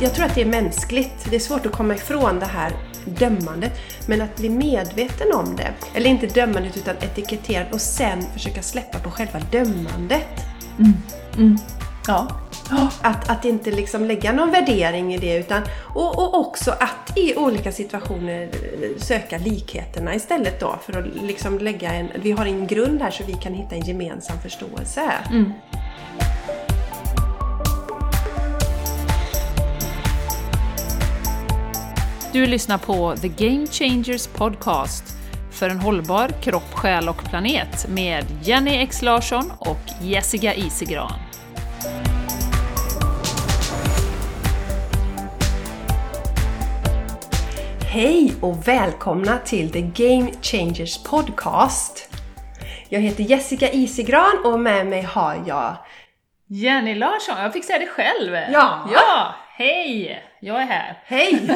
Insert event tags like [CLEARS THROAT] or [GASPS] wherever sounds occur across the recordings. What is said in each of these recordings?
jag tror att det är mänskligt. Det är svårt att komma ifrån det här dömandet. Men att bli medveten om det, eller inte dömandet utan etiketterat och sen försöka släppa på själva dömandet. Ja. Att, att inte liksom lägga någon värdering i det utan och, och också att i olika situationer söka likheterna istället då för att liksom lägga en, vi har en grund här så vi kan hitta en gemensam förståelse. Du lyssnar på The Game Changers Podcast för en hållbar kropp, själ och planet med Jenny X Larsson och Jessica Isigran. Hej och välkomna till The Game Changers Podcast. Jag heter Jessica Isigran och med mig har jag Jenny Larsson, jag fick säga det själv! Ja. ja! Hej! Jag är här. Hej! [LAUGHS]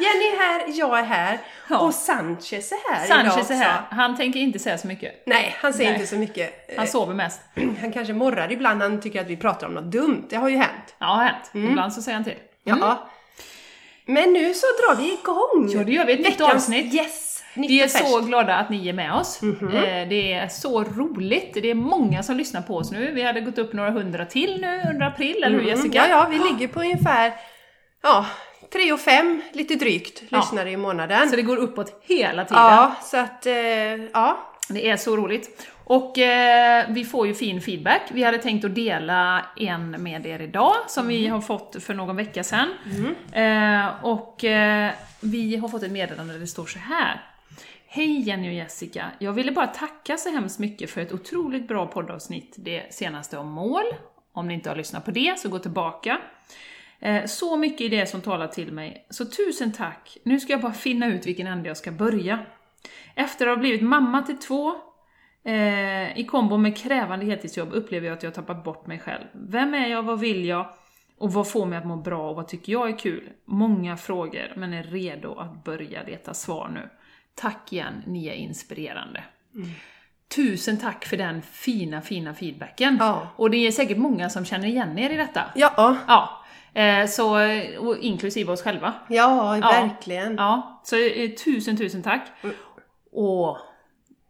Jenny är här, jag är här Ja. och Sanchez är här idag Sanchez också. är här. Han tänker inte säga så mycket. Nej, han säger Nej. inte så mycket. Han sover mest. [CLEARS THROAT] Han kanske morrar ibland, han tycker att vi pratar om något dumt. Det har ju hänt. Ja, har hänt. Ibland så säger han till. Ja. Men nu så drar vi igång! Ja, det gör vi. Ett nytt avsnitt. Yes! Vi är så glada att ni är med oss. Mhm. Eh, Det är så roligt. Det är många som lyssnar på oss nu. Vi hade gått upp några hundra till nu under april, eller hur Mm, Jessica? Ja, ja, vi ligger på ungefär ja, 3 och 5, lite drygt, Ja. lyssnare i månaden. Så det går uppåt hela tiden. ja, så att, eh, ja. Det är så roligt. Och eh, vi får ju fin feedback. Vi hade tänkt att dela en med er idag, som vi Mm. har fått för någon vecka sedan. Eh, och eh, vi har fått ett meddelande där det står så här. Hej Jenny och Jessica! Jag ville bara tacka så hemskt mycket för ett otroligt bra poddavsnitt, det senaste om mål. Om ni inte har lyssnat på det, så gå tillbaka. Eh, så mycket i det som talar till mig, så tusen tack! Nu ska jag bara finna ut vilken ände jag ska börja. Efter att ha blivit mamma till två, eh, i kombo med krävande heltidsjobb, upplever jag att jag har tappat bort mig själv. Vem är jag, vad vill jag? Och vad får mig att må bra och vad tycker jag är kul? Många frågor, men är redo att börja leta svar nu. Tack igen, ni är inspirerande. Tusen tack för den fina, fina feedbacken. Ja. Och det är säkert många som känner igen er i detta. Ja, Ja, eh, så, och inklusive oss själva. ja, verkligen. Ja, så eh, tusen, tusen tack. Och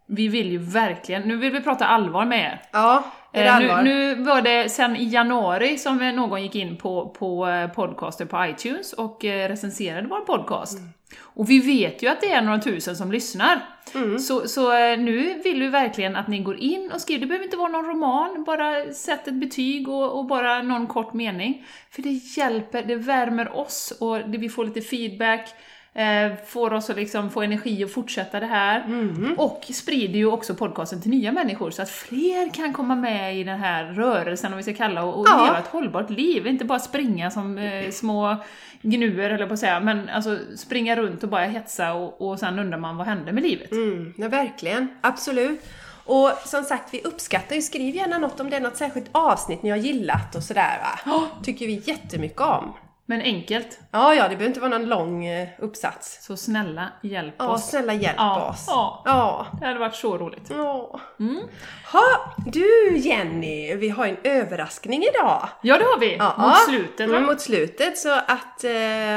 vi vill ju verkligen, nu vill vi prata allvar med er. Ja, är det Eh, allvar? nu, nu var det sen i januari som eh, någon gick in på, på eh, podcaster på iTunes och eh, recenserade vår podcast. Mm. Och vi vet ju att det är några tusen som lyssnar. Mm. Så, så eh, nu vill vi verkligen att ni går in och skriver, det behöver inte vara någon roman, bara sätt ett betyg och, och bara någon kort mening. För det hjälper, det värmer oss och det, vi får lite feedback, eh, får oss att liksom få energi att fortsätta det här. Mm. Och sprider ju också podcasten till nya människor så att fler kan komma med i den här rörelsen, om vi ska kalla och, och Ja. leva ett hållbart liv. Inte bara springa som eh, små gnuer, eller på att säga, men alltså springa runt och bara hetsa och, och sen undrar man vad hände med livet? Mm, ja, verkligen. Absolut. Och som sagt, vi uppskattar ju, skriv gärna något om det är något särskilt avsnitt ni har gillat och sådär va. Tycker vi jättemycket om. Men enkelt, Ja, ja, det behöver inte vara någon lång eh, uppsats. så snälla hjälp Ja, oss. snälla hjälp Ja, oss. ja. ja. Det hade varit så roligt. Ja. Mm. Ha, du Jenny, vi har en överraskning idag. Ja, det har vi! Ja. Mot slutet? Mm, mot slutet, så att eh,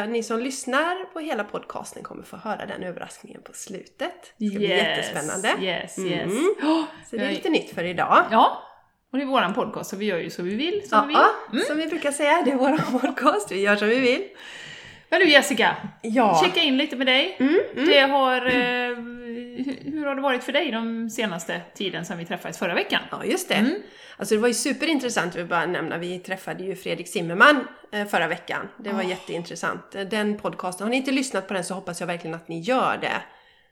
ni som lyssnar på hela podcasten kommer få höra den överraskningen på slutet. Det ska bli jättespännande. Yes, Mm. yes. [GASPS] Oh, Så det är lite nytt för idag. Ja, och det är våran podcast så vi gör ju så vi vill, som vi Ja, vill. Mm. som vi brukar säga, det är vår [LAUGHS] podcast, vi gör som vi vill. Men du Jessica, Ja, checka in lite med dig. Mm, mm. Det har, eh, hur- har det varit för dig de senaste tiden sedan vi träffades förra veckan? ja just det. Mm. Alltså det var ju superintressant, vi bara nämna, vi träffade ju Fredrik Zimmerman eh, förra veckan. Det var jätteintressant. Eh, Den podcasten, har ni inte lyssnat på den så hoppas jag verkligen att ni gör det.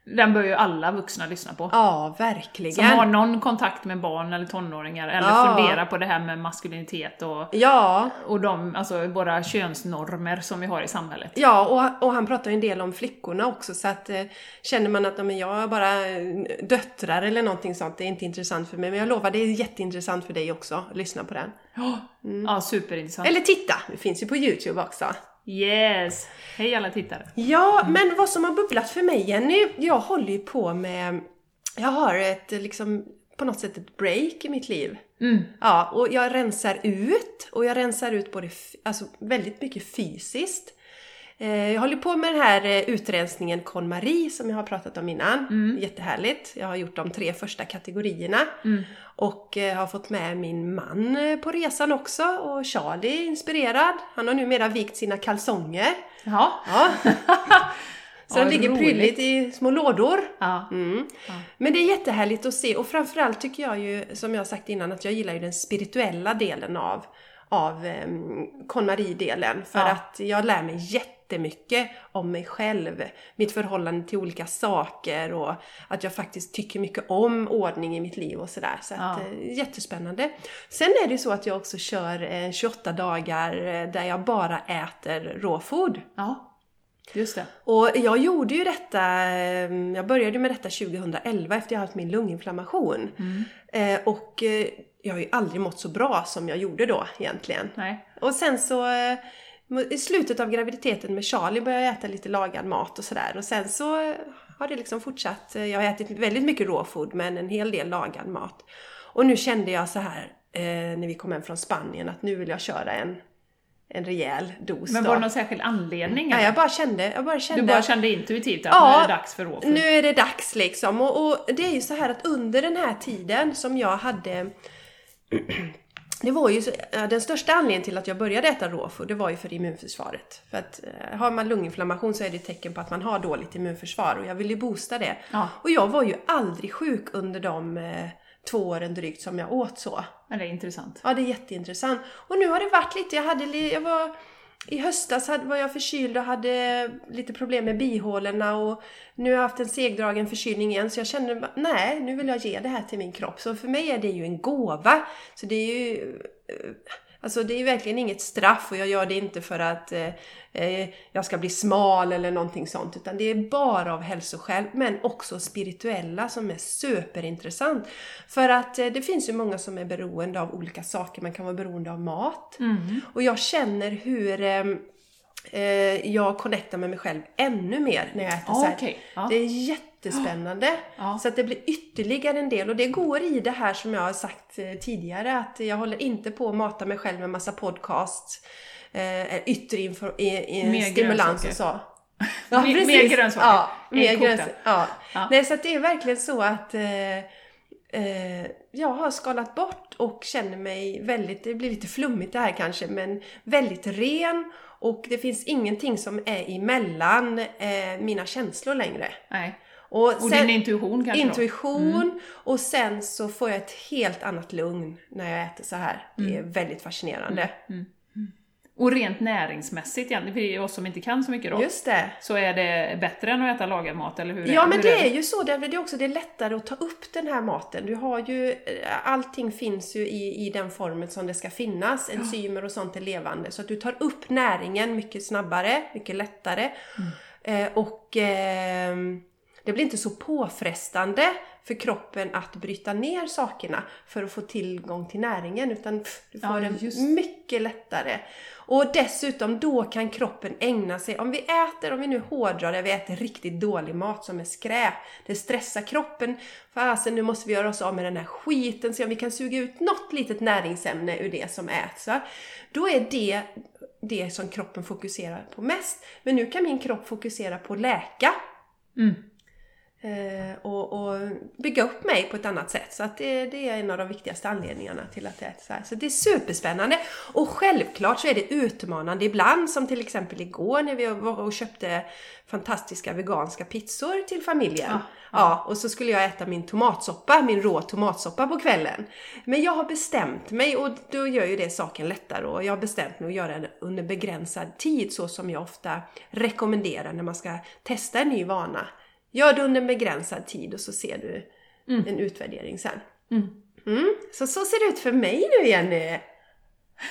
Den bör ju alla vuxna lyssna på. Ja, verkligen. Som har någon kontakt med barn eller tonåringar, eller Ja. funderar på det här med maskulinitet och, Ja, och de, alltså våra könsnormer som vi har i samhället. Ja, och, och han pratar ju en del om flickorna också så att eh, känner man att men jag har bara eh, döttrar eller någonting sånt, det är inte intressant för mig. Men jag lovar, det är jätteintressant för dig också lyssna på den. Ja, ja superintressant. Eller titta, det finns ju på Youtube också. Yes! Hej alla tittare! Ja, men vad som har bubblat för mig Jenny, jag håller ju på med, jag har ett liksom på något sätt ett break i mitt liv. Mm. Ja, och jag rensar ut och jag rensar ut både alltså väldigt mycket fysiskt. Eh, Jag håller på med den här eh, utrensningen KonMari som jag har pratat om innan. Jättehärligt. Jag har gjort de tre första kategorierna. Och eh, har fått med min man på resan också. Och Charlie är inspirerad. Han har numera vikt sina kalsonger. Ja. [LAUGHS] Ja. Så Ja, de ligger roligt. prydligt i små lådor. ja. Mm. Men det är jättehärligt att se och framförallt tycker jag ju, som jag har sagt innan, att jag gillar ju den spirituella delen av, av um, KonMari-delen. För Ja. att jag lär mig jättemycket om mig själv, mitt förhållande till olika saker och att jag faktiskt tycker mycket om ordning i mitt liv och sådär. Så att, Ja. eh, jättespännande. Sen är det ju så att jag också kör eh, 28 dagar eh, där jag bara äter råfod. ja. Just det. Och jag gjorde ju detta, eh, jag började med detta 2011 efter jag haft min lunginflammation. Eh, och eh, jag har ju aldrig mått så bra som jag gjorde då egentligen. Nej. Och sen så i slutet av graviditeten med Charlie började jag äta lite lagad mat och sådär. Och sen så har det liksom fortsatt. Jag har ätit väldigt mycket råfod men en hel del lagad mat. Och nu kände jag så här när vi kom hem från Spanien att nu vill jag köra en, en rejäl dos. Men var det någon särskild anledning? Ja, eller? jag bara kände, jag bara kände Du bara kände intuitivt att Ja, nu är det dags för råfod? nu är det dags liksom. Och, och det är ju så här att under den här tiden som jag hade [CLEARS THROAT] det var ju så, den största anledningen till att jag började äta råfod, det var ju för immunförsvaret. För att eh, har man lunginflammation så är det ett tecken på att man har dåligt immunförsvar och jag ville ju boosta det. Ja. Och jag var ju aldrig sjuk under de eh, två åren drygt som jag åt så. Men det är intressant. Ja, det är jätteintressant. Och nu har det varit lite, jag hade, jag var i höstas var jag förkyld och hade lite problem med bihålorna och nu har jag haft en segdragen förkylning igen så jag kände nej, nu vill jag ge det här till min kropp. Så för mig är det ju en gåva. Så det är ju eh, Alltså det är verkligen inget straff och jag gör det inte för att eh, eh, jag ska bli smal eller någonting sånt. Utan det är bara av hälsoskäl men också spirituella som är superintressant. För att eh, det finns ju många som är beroende av olika saker. Man kan vara beroende av mat. Och jag känner hur eh, eh, jag connectar med mig själv ännu mer när jag äter här. Okej, ja. Det är jättespännande. [GASPS] Ja. Så att det blir ytterligare en del och det går i det här som jag har sagt eh, tidigare att jag håller inte på att mata mig själv med massa podcasts, eh, yttre info, Mer stimulans och så. [LAUGHS] Mer- mer grönsaker. Ja, mer grönsaker. Ja. Ja. Nej, så att det är verkligen så att eh, eh, jag har skalat bort och känner mig väldigt, det blir lite flummigt det här kanske, men väldigt ren och det finns ingenting som är emellan eh, mina känslor längre. Nej. Och, Och din intuition kanske? Intuition och sen så får jag ett helt annat lugn när jag äter så här. Det Mm. är väldigt fascinerande. Och rent näringsmässigt igen, för oss som inte kan så mycket då, Just det. så är det bättre än att äta lagad mat, eller hur? Ja men hur det är ju så, det är också det är lättare att ta upp den här maten. Du har ju, eh, allting finns ju i, i den formen som det ska finnas. Enzymer och sånt är levande. Så att du tar upp näringen mycket snabbare, mycket lättare. Eh, och ehm, det blir inte så påfrestande för kroppen att bryta ner sakerna för att få tillgång till näringen utan pff, du får Ja, det mycket lättare. Och dessutom då kan kroppen ägna sig, om vi äter, om vi nu hårdrar det, vi äter riktigt dålig mat som är skräp. Det stressar kroppen. Fasen nu måste vi göra oss av med den här skiten, se om vi kan suga ut något litet näringsämne ur det som äts. va? Då är det det som kroppen fokuserar på mest. Men nu kan min kropp fokusera på att läka. Mm. Eh, och, och bygga upp mig på ett annat sätt. Så att det, det är en av de viktigaste anledningarna till att jag äter så här. Så det är superspännande. Och självklart så är det utmanande ibland, som till exempel igår när vi var och köpte fantastiska veganska pizzor till familjen. Ja, Ja, och så skulle jag äta min tomatsoppa, min rå tomatsoppa på kvällen. Men jag har bestämt mig och då gör ju det saken lättare och jag har bestämt mig att göra det under begränsad tid så som jag ofta rekommenderar när man ska testa en ny vana. Gör det under en begränsad tid och så ser du en utvärdering sen. Mm. Så så ser det ut för mig nu Jenny!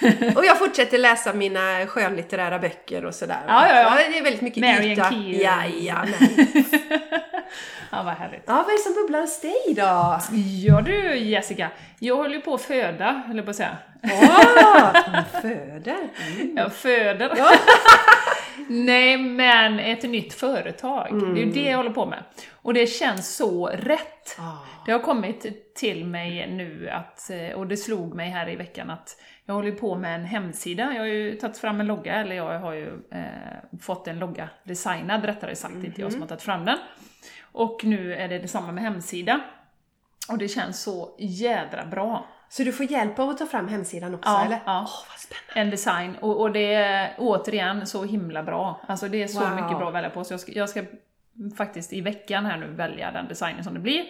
[LAUGHS] och jag fortsätter läsa mina skönlitterära böcker och sådär. Ja, ja, ja. Det är väldigt mycket Marian yta. Key. Jajamän. [LAUGHS] Ja, vad härligt. Ja, vad är det som bubblar hos dig då? Ja du Jessica, jag håller ju på att föda, höll jag på att säga. Åh, hon föder. Mm. [LAUGHS] Jag föder. Ja. Nej, men ett nytt företag. Det är ju det jag håller på med. Och det känns så rätt. Ah. Det har kommit till mig nu att, eh, och det slog mig här i veckan att jag håller på med en hemsida. Jag har ju tagit fram en logga, eller jag har ju eh, fått en logga designad rättare sagt, inte jag som har tagit fram den. Och nu är det detsamma med hemsida. Och det känns så jädra bra. Så du får hjälp av att ta fram hemsidan också Ja, eller? ja. Åh, vad spännande. En design, och, och det är återigen så himla bra. Alltså det är så Wow. mycket bra att välja på, så jag ska, jag ska faktiskt i veckan här nu välja den designen som det blir.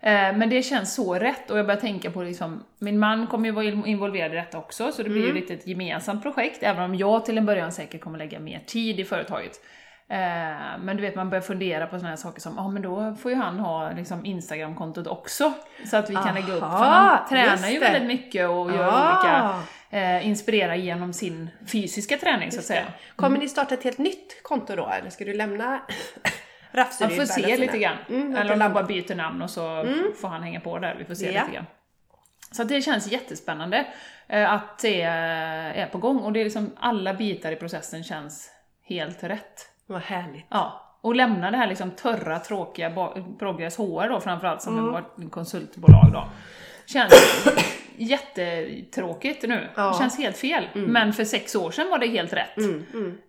Eh, Men det känns så rätt och jag börjar tänka på liksom, min man kommer ju vara involverad i detta också, så det blir ju lite ett gemensamt projekt, även om jag till en början säkert kommer lägga mer tid i företaget. Eh, Men du vet, man börjar fundera på sådana här saker som, ja men då får ju han ha liksom Instagram-kontot också, så att vi kan lägga upp, för Aha, han tränar ju väldigt mycket och gör Ah. olika, eh, inspirera genom sin fysiska träning så att säga. Kommer ni starta ett helt nytt konto då eller ska du lämna [LAUGHS] Man Rafseryd? får se lite grann. Mm, Eller om man bara byter namn och så får han hänga på där, vi får se Ja. lite grann. Så det känns jättespännande eh, att det är på gång och det är liksom alla bitar i processen känns helt rätt. Vad härligt. Ja, och lämna det här liksom törra, tråkiga Progress HR då framförallt som Mm. var ett konsultbolag då. Känns [COUGHS] jättetråkigt nu. Ja. Mm. Känns helt fel. Men för sex år sedan var det helt rätt.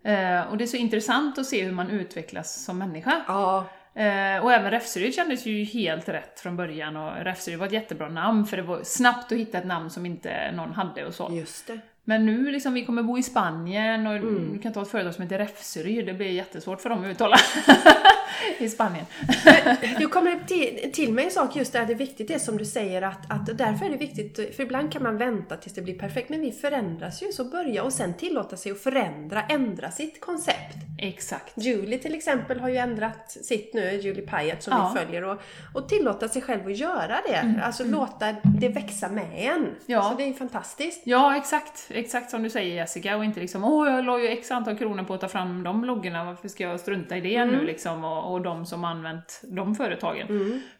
Eh, och det är så intressant att se hur man utvecklas som människa. Ja, Eh, och även Räfseryd kändes ju helt rätt från början och Räfseryd var ett jättebra namn för det var snabbt att hitta ett namn som inte någon hade och så. just det. Men nu liksom, vi kommer bo i Spanien och du kan ta ett företag som heter Räfseryd, det blir jättesvårt för dem att uttala [LAUGHS] i Spanien. Du kommer till, till mig en sak just där det är viktigt det som du säger att, att därför är det viktigt, för ibland kan man vänta tills det blir perfekt, men vi förändras ju, så börja och sen tillåta sig att förändra, ändra sitt koncept. Exakt. Julie till exempel har ju ändrat sitt nu, Julie Pyatt som Ja. vi följer och, och tillåta sig själv att göra det. Alltså låta det växa med en. Ja. Så det är ju fantastiskt. Ja, exakt. Exakt som du säger Jessica, och inte liksom åh, jag la ju x antal kronor på att ta fram de loggorna, varför ska jag strunta i det nu liksom? Och, och de som använt de företagen.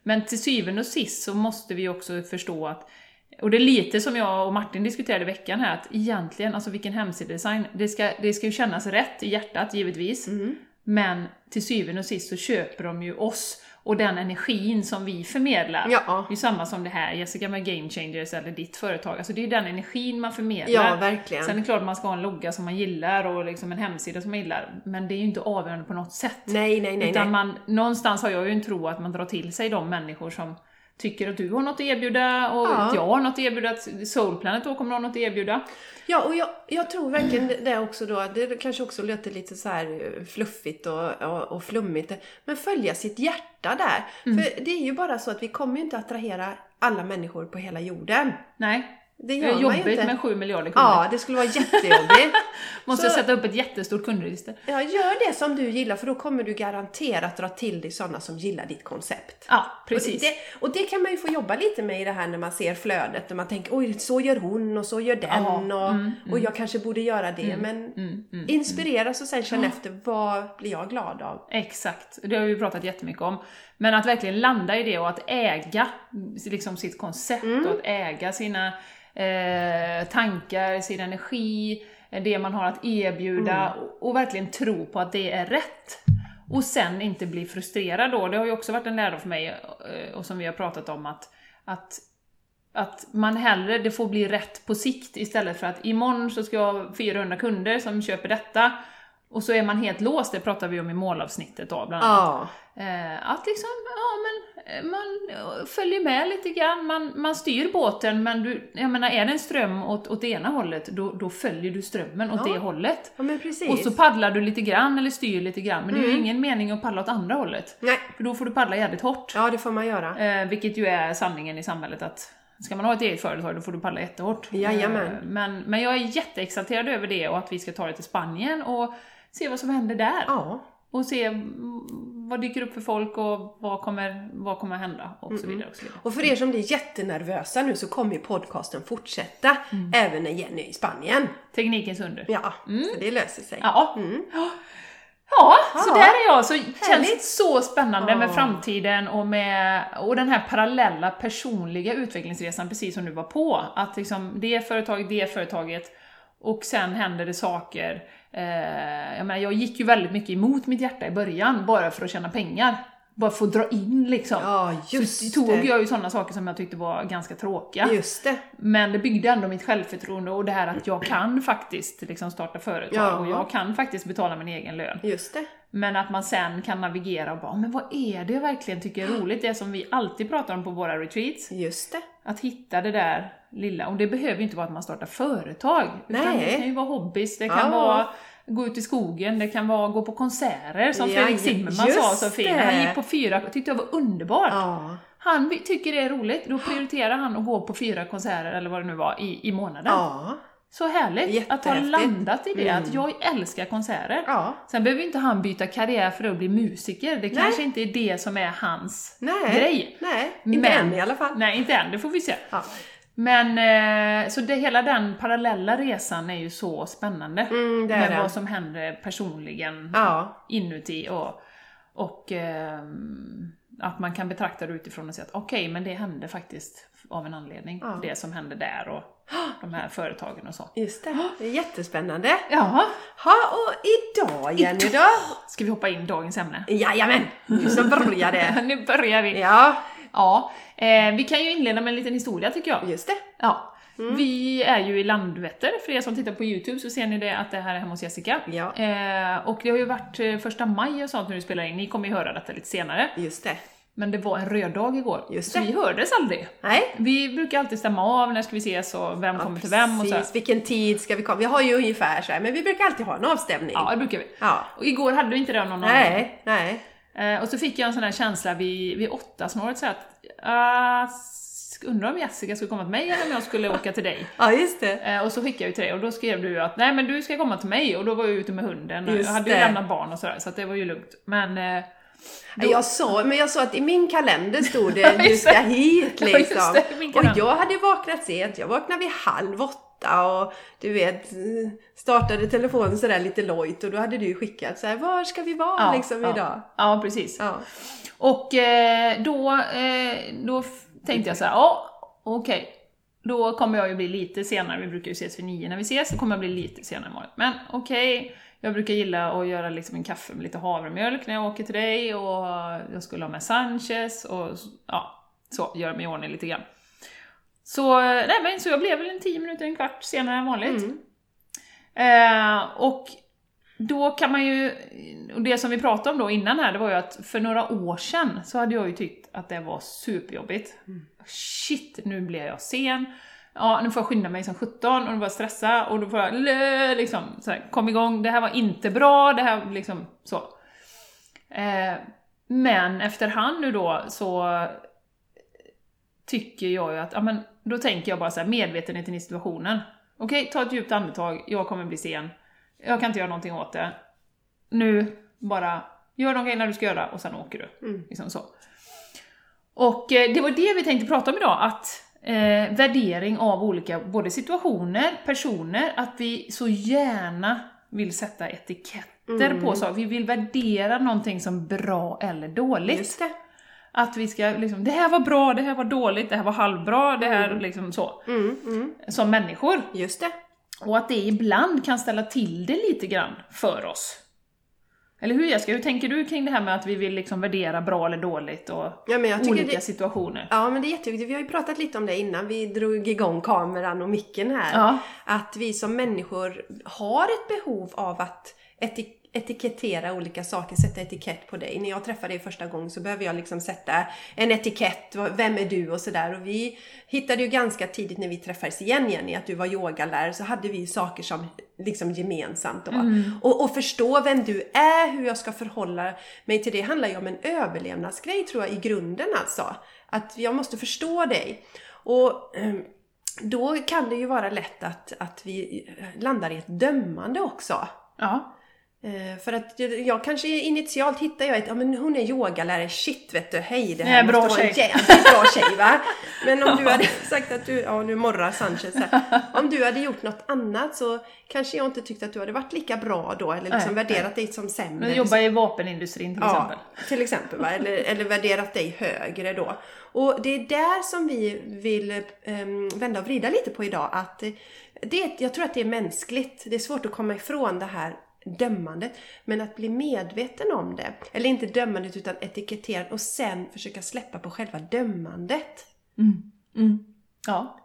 Men till syvende och sist så måste vi också förstå att och det är lite som jag och Martin diskuterade i veckan här, att egentligen, alltså vilken hemsidedesign, det ska, det ska ju kännas rätt i hjärtat givetvis, men till syvende och sist så köper de ju oss och den energin som vi förmedlar. Ja. Det är samma som det här, Jessica med Game Changers eller ditt företag. Alltså det är ju den energin man förmedlar. Ja, verkligen. Sen är det klart att man ska ha en logga som man gillar och liksom en hemsida som man gillar. Men det är ju inte avgörande på något sätt. Nej, nej, nej. Utan nej. man, någonstans har jag ju en tro att man drar till sig de människor som tycker att du har något att erbjuda och Ja. att jag har något att erbjuda, att Soulplanet då kommer ha något att erbjuda. Ja, och jag, jag tror verkligen det- också då, det kanske också låter lite så här eh, fluffigt och, och, och flummigt, men följa sitt hjärta där. Mm. För det är ju bara så att vi kommer ju inte attrahera alla människor på hela jorden. Nej, Det det gör är man ju jobbigt inte. med 7 miljarder kunder. Ja, det skulle vara jättejobbigt. [LAUGHS] Måste så- sätta upp ett jättestort kundregister. Ja, gör det som du gillar för då kommer du garanterat dra till dig sådana som gillar ditt koncept. Ja, Och precis. det, och det kan man ju få jobba lite med i det här när man ser flödet, när man tänker oj, så gör hon och så gör den Ja, och, mm, och jag kanske borde göra det. men mm, mm. inspireras och sen känn efter, vad blir jag glad av? Exakt, det har vi pratat jättemycket om. Men att verkligen landa i det och att äga liksom sitt koncept och att äga sina eh, tankar, sin energi, det man har att erbjuda och, och verkligen tro på att det är rätt. Och sen inte bli frustrerad då, det har ju också varit en lärdom för mig eh, och som vi har pratat om att, att att man hellre, det får bli rätt på sikt istället för att imorgon så ska jag ha 400 kunder som köper detta och så är man helt låst, det pratar vi om i målavsnittet då bland annat. Ja, Eh, att liksom, ja men eh, man följer med lite grann, man, man styr båten men du, jag menar är det en ström åt, åt det ena hållet, då, då följer du strömmen åt Ja. det hållet. ja. Och så paddlar du lite grann eller styr lite grann, men det är ju ingen mening att paddla åt andra hållet. Nej, För då får du paddla jävligt hårt. ja det får man göra. Eh, vilket ju är sanningen i samhället att ska man ha ett eget företag då får du paddla jättehårt. Jajamän. Eh, men, men jag är jätteexalterad över det och att vi ska ta det till Spanien och se vad som händer där. Ja, Och se mm, vad dyker upp för folk och vad kommer, vad kommer hända och så vidare. Och så vidare. och för er som blir jättenervösa nu så kommer ju podcasten fortsätta även när Jenny är i Spanien. Teknikens under. Ja, så det löser sig. Ja. Mm. Ja, så där är jag. Så Härligt. känns så spännande med framtiden och med och den här parallella personliga utvecklingsresan, precis som du var på. Att liksom det företaget, det företaget. Och sen händer det saker. Eh, jag, menar, jag gick ju väldigt mycket emot mitt hjärta i början, bara för att tjäna pengar. Bara för att dra in liksom. Ja, så just tog det. jag ju sådana saker som jag tyckte var ganska tråkiga. Just det. Men det byggde ändå mitt självförtroende och det här att jag kan faktiskt liksom starta företag Ja. och jag kan faktiskt betala min egen lön. Just det. Men att man sen kan navigera och bara, men vad är det jag verkligen tycker är roligt? Det som vi alltid pratar om på våra retreats. Just det. Att hitta det där lilla, och det behöver ju inte vara att man startar företag. Utan Nej. det kan ju vara hobbys, det kan Ja. vara gå ut i skogen, det kan vara gå på konserter som Ja, Fredrik Zimmerman sa så fint. Han gick på fyra, tyckte jag var underbart. Ja. Han tycker det är roligt, då prioriterar han att gå på fyra konserter eller vad det nu var i, i månaden. Ja. Så härligt att ha landat i det, Mm. att jag älskar konserter. Ja. Sen behöver inte han byta karriär för att bli musiker, det Nej. kanske inte är det som är hans Nej. grej. Nej, inte Men- än i alla fall. Nej, inte än, det får vi se. Ja. Men, eh, så det, hela den parallella resan är ju så spännande. Mm, det är med det. vad som händer personligen Ja. inuti och, och ehm, att man kan betrakta det utifrån och säga att okej, men det hände faktiskt av en anledning. Ja. Det som hände där och de här företagen och så. Just det. Det är jättespännande. Ja, Ha, och idag Jenny då? ska vi hoppa in i dagens ämne? Jajamän, nu så börjar det. [LAUGHS] nu börjar vi! Ja, Ja, eh, vi kan ju inleda med en liten historia tycker jag. just det. Ja. Mm. Vi är ju i Landvetter, för er som tittar på Youtube så ser ni det att det här är hemma hos Jessica. Ja. Eh, och det har ju varit eh, första maj och sånt när vi spelar in, ni kommer ju höra detta lite senare. Just det. Men det var en röd dag igår, Just så det. vi hördes aldrig. Nej. Vi brukar alltid stämma av när ska vi ses och vem kommer till vem och så. här. Vilken tid ska vi komma? Vi har ju ungefär så här, men vi brukar alltid ha en avstämning. Ja, det brukar vi. Ja. Och igår hade vi inte det av någon. Nej, nej. Eh, och så fick jag en sån här känsla vid, vid åtta snåret så att uh, undrar om Jessica skulle komma till mig eller om jag skulle åka till dig. [LAUGHS] Ja, just det. Eh, och så skickade jag ju till dig och då skrev du att nej men du ska komma till mig och då var jag ute med hunden och Just jag hade ju lämnat barn och sådär så att det var ju lugnt. Men eh, då, Jag såg, men jag såg att i min kalender stod det [LAUGHS] du ska hit liksom. det, och jag hade vaknat sent, jag vaknade vid halv åtta och du vet startade telefonen sådär lite lojt och då hade du skickat så här, var ska vi vara ja, liksom ja, idag? Ja, precis. Ja. Och eh, då, eh, då tänkte jag så här, ja okej. Då kommer jag ju bli lite senare, vi brukar ju ses vid nio när vi ses, så kommer jag bli lite senare imorgon. Men okej, jag brukar gilla att göra liksom en kaffe med lite havremjölk när jag åker till dig och jag skulle ha med Sanchez och ja, så, göra mig i ordning lite grann. Så, nej men så jag blev väl en tio minuter, en kvart senare än vanligt. Mm. Eh, och då kan man ju, och det som vi pratade om då innan här, det var ju att för några år sedan så hade jag ju tyckt att det var superjobbigt. Shit, nu blir jag sen. Ja, nu får jag skynda mig som 17 och nu får jag stressa och då får jag lö, liksom, så här, kom igång, det här var inte bra, det här liksom så. Eh, men efterhand nu då så tycker jag ju att, ja men då tänker jag bara så här, medvetenheten i situationen. Okej, ta ett djupt andetag, jag kommer bli sen. Jag kan inte göra någonting åt det. Nu, bara gör de grejerna du ska göra och sen åker du. Mm. Liksom så. Och eh, det var det vi tänkte prata om idag, att eh, värdering av olika både situationer, personer, att vi så gärna vill sätta etiketter Mm. på saker. Vi vill värdera någonting som bra eller dåligt. Att vi ska liksom, det här var bra, det här var dåligt, det här var halvbra, det här liksom så. Mm, mm. Som människor. Just det. Och att det ibland kan ställa till det lite grann för oss. Eller hur Jessica, hur tänker du kring det här med att vi vill liksom värdera bra eller dåligt och Ja, olika det, situationer? Ja, men det är jätteviktigt. Vi har ju pratat lite om det innan vi drog igång kameran och micken här. Ja. Att vi som människor har ett behov av att etik etikettera olika saker, sätta etikett på dig. När jag träffar dig första gången så behöver jag liksom sätta en etikett, vem är du och sådär. Och vi hittade ju ganska tidigt när vi träffades igen Jenny, att du var yogalärare, så hade vi saker som liksom gemensamt då. Och, och förstå vem du är, hur jag ska förhålla mig till det, handlar ju om en överlevnadsgrej tror jag i grunden alltså. Att jag måste förstå dig. Och ehm, då kan det ju vara lätt att, att vi landar i ett dömande också. Ja. Eh, För att jag- kanske initialt hittar jag ett, ja men hon är yogalärare, shit vet du, hej det Nej, här bra måste vara en tjej. jävligt [LAUGHS] bra tjej va? Men om du hade sagt att du, ja nu morrar Sanchez här. Om du hade gjort något annat så kanske jag inte tyckte att du hade varit lika bra då eller liksom Nej, värderat dig som sämre. Men jobba i vapenindustrin till exempel. Ja, till exempel. Va? Eller, eller värderat dig högre då. Och det är där som vi vill ehm, vända och vrida lite på idag. Att det, jag tror att det är mänskligt. Det är svårt att komma ifrån det här dömandet. Men att bli medveten om det. Eller inte dömandet utan etiketterat och sen försöka släppa på själva dömandet. Mm. mm. Ja.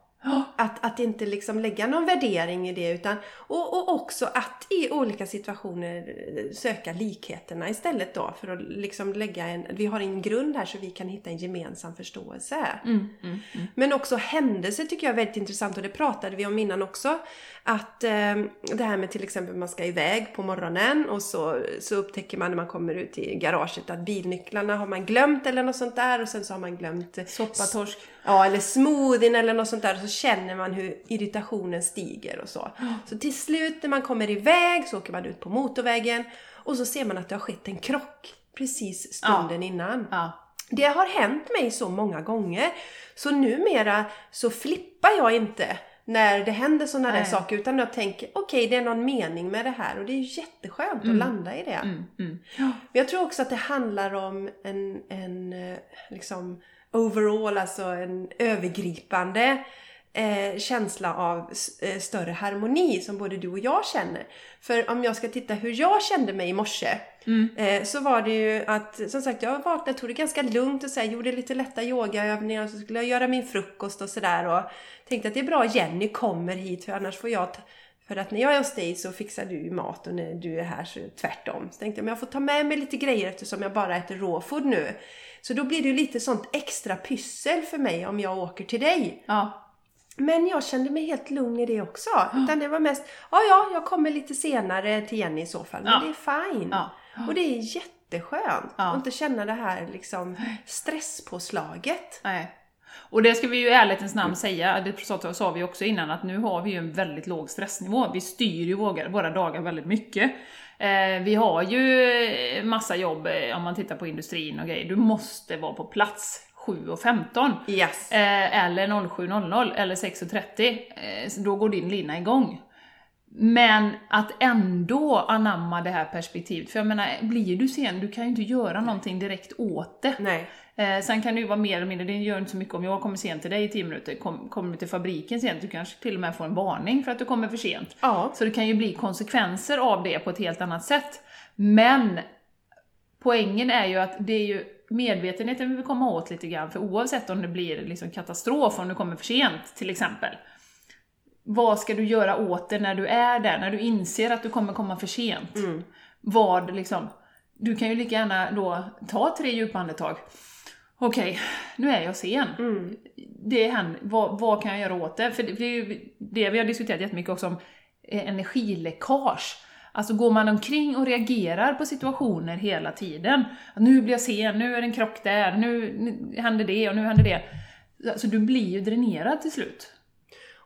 Att, att inte liksom lägga någon värdering i det utan och, och också att i olika situationer eh, söka likheterna istället då för att liksom lägga en, vi har en grund här så vi kan hitta en gemensam förståelse. Mm. Mm. Men också händelser tycker jag är väldigt intressant och det pratade vi om innan också. Att eh, det här med till exempel man ska iväg på morgonen och så, så upptäcker man när man kommer ut i garaget att bilnycklarna har man glömt eller något sånt där och sen så har man glömt Soppatorsk. Ja, eller smoothien eller något sånt där. Så känner man hur irritationen stiger och så. Så till slut när man kommer iväg så åker man ut på motorvägen och så ser man att det har skett en krock precis stunden innan. Ja. Det har hänt mig så många gånger. Så numera så flippar jag inte när det händer sådana där saker utan jag tänker okej det är någon mening med det här och det är jätteskönt att landa i det. Mm. Mm. Men jag tror också att det handlar om en, en eh, liksom overall, alltså en övergripande eh, känsla av eh, större harmoni som både du och jag känner. För om jag ska titta hur jag kände mig i morse eh, så var det ju att, som sagt, jag vaknade, tog det ganska lugnt och så här, gjorde lite lätta yogaövningar och så skulle jag göra min frukost och sådär och tänkte att det är bra Jenny kommer hit för annars får jag för att när jag är hos dig så fixar du mat och när du är här så är det tvärtom. Så tänkte jag, men jag får ta med mig lite grejer eftersom jag bara äter råfood nu. Så då blir det ju lite sånt extra pyssel för mig om jag åker till dig. Ja. Men jag kände mig helt lugn i det också. Utan det var mest, ja ja, jag kommer lite senare till Jenny i så fall. Men Ja. det är fine. Ja. Och det är jätteskönt. Ja. att inte känna det här liksom stresspåslaget. Nej. Och det ska vi ju i ärlighetens namn säga, det sa- vi också innan, att nu har vi ju en väldigt låg stressnivå. Vi styr ju våra dagar väldigt mycket. Eh, vi har ju massa jobb, eh, om man tittar på industrin och grejer. Du måste vara på plats 7.15. Yes. Eh, eller 07.00 eller 6.30. Eh, så då går din lina igång. Men att ändå anamma det här perspektivet, för jag menar, blir du sen, du kan ju inte göra någonting direkt åt det. Nej. Eh, sen kan det ju vara mer eller mindre, det gör inte så mycket om jag kommer sent till dig i 10 minuter, kom, kommer du till fabriken sent, du kanske till och med får en varning för att du kommer för sent. Ja. Så det kan ju bli konsekvenser av det på ett helt annat sätt. Men poängen är ju att det är ju medvetenheten vi vill komma åt lite grann, för oavsett om det blir liksom katastrof om du kommer för sent till exempel. Vad ska du göra åt det när du är där, när du inser att du kommer komma för sent? Vad liksom, du kan ju lika gärna då ta tre djupa andetag. Okej, nu är jag sen. Det händer, vad, vad kan jag göra åt det? För det, det det vi har diskuterat jättemycket också om eh, energiläckage. Alltså går man omkring och reagerar på situationer hela tiden. Nu blir jag sen, nu är det en krock där, nu, nu händer det och nu händer det. Alltså du blir ju dränerad till slut.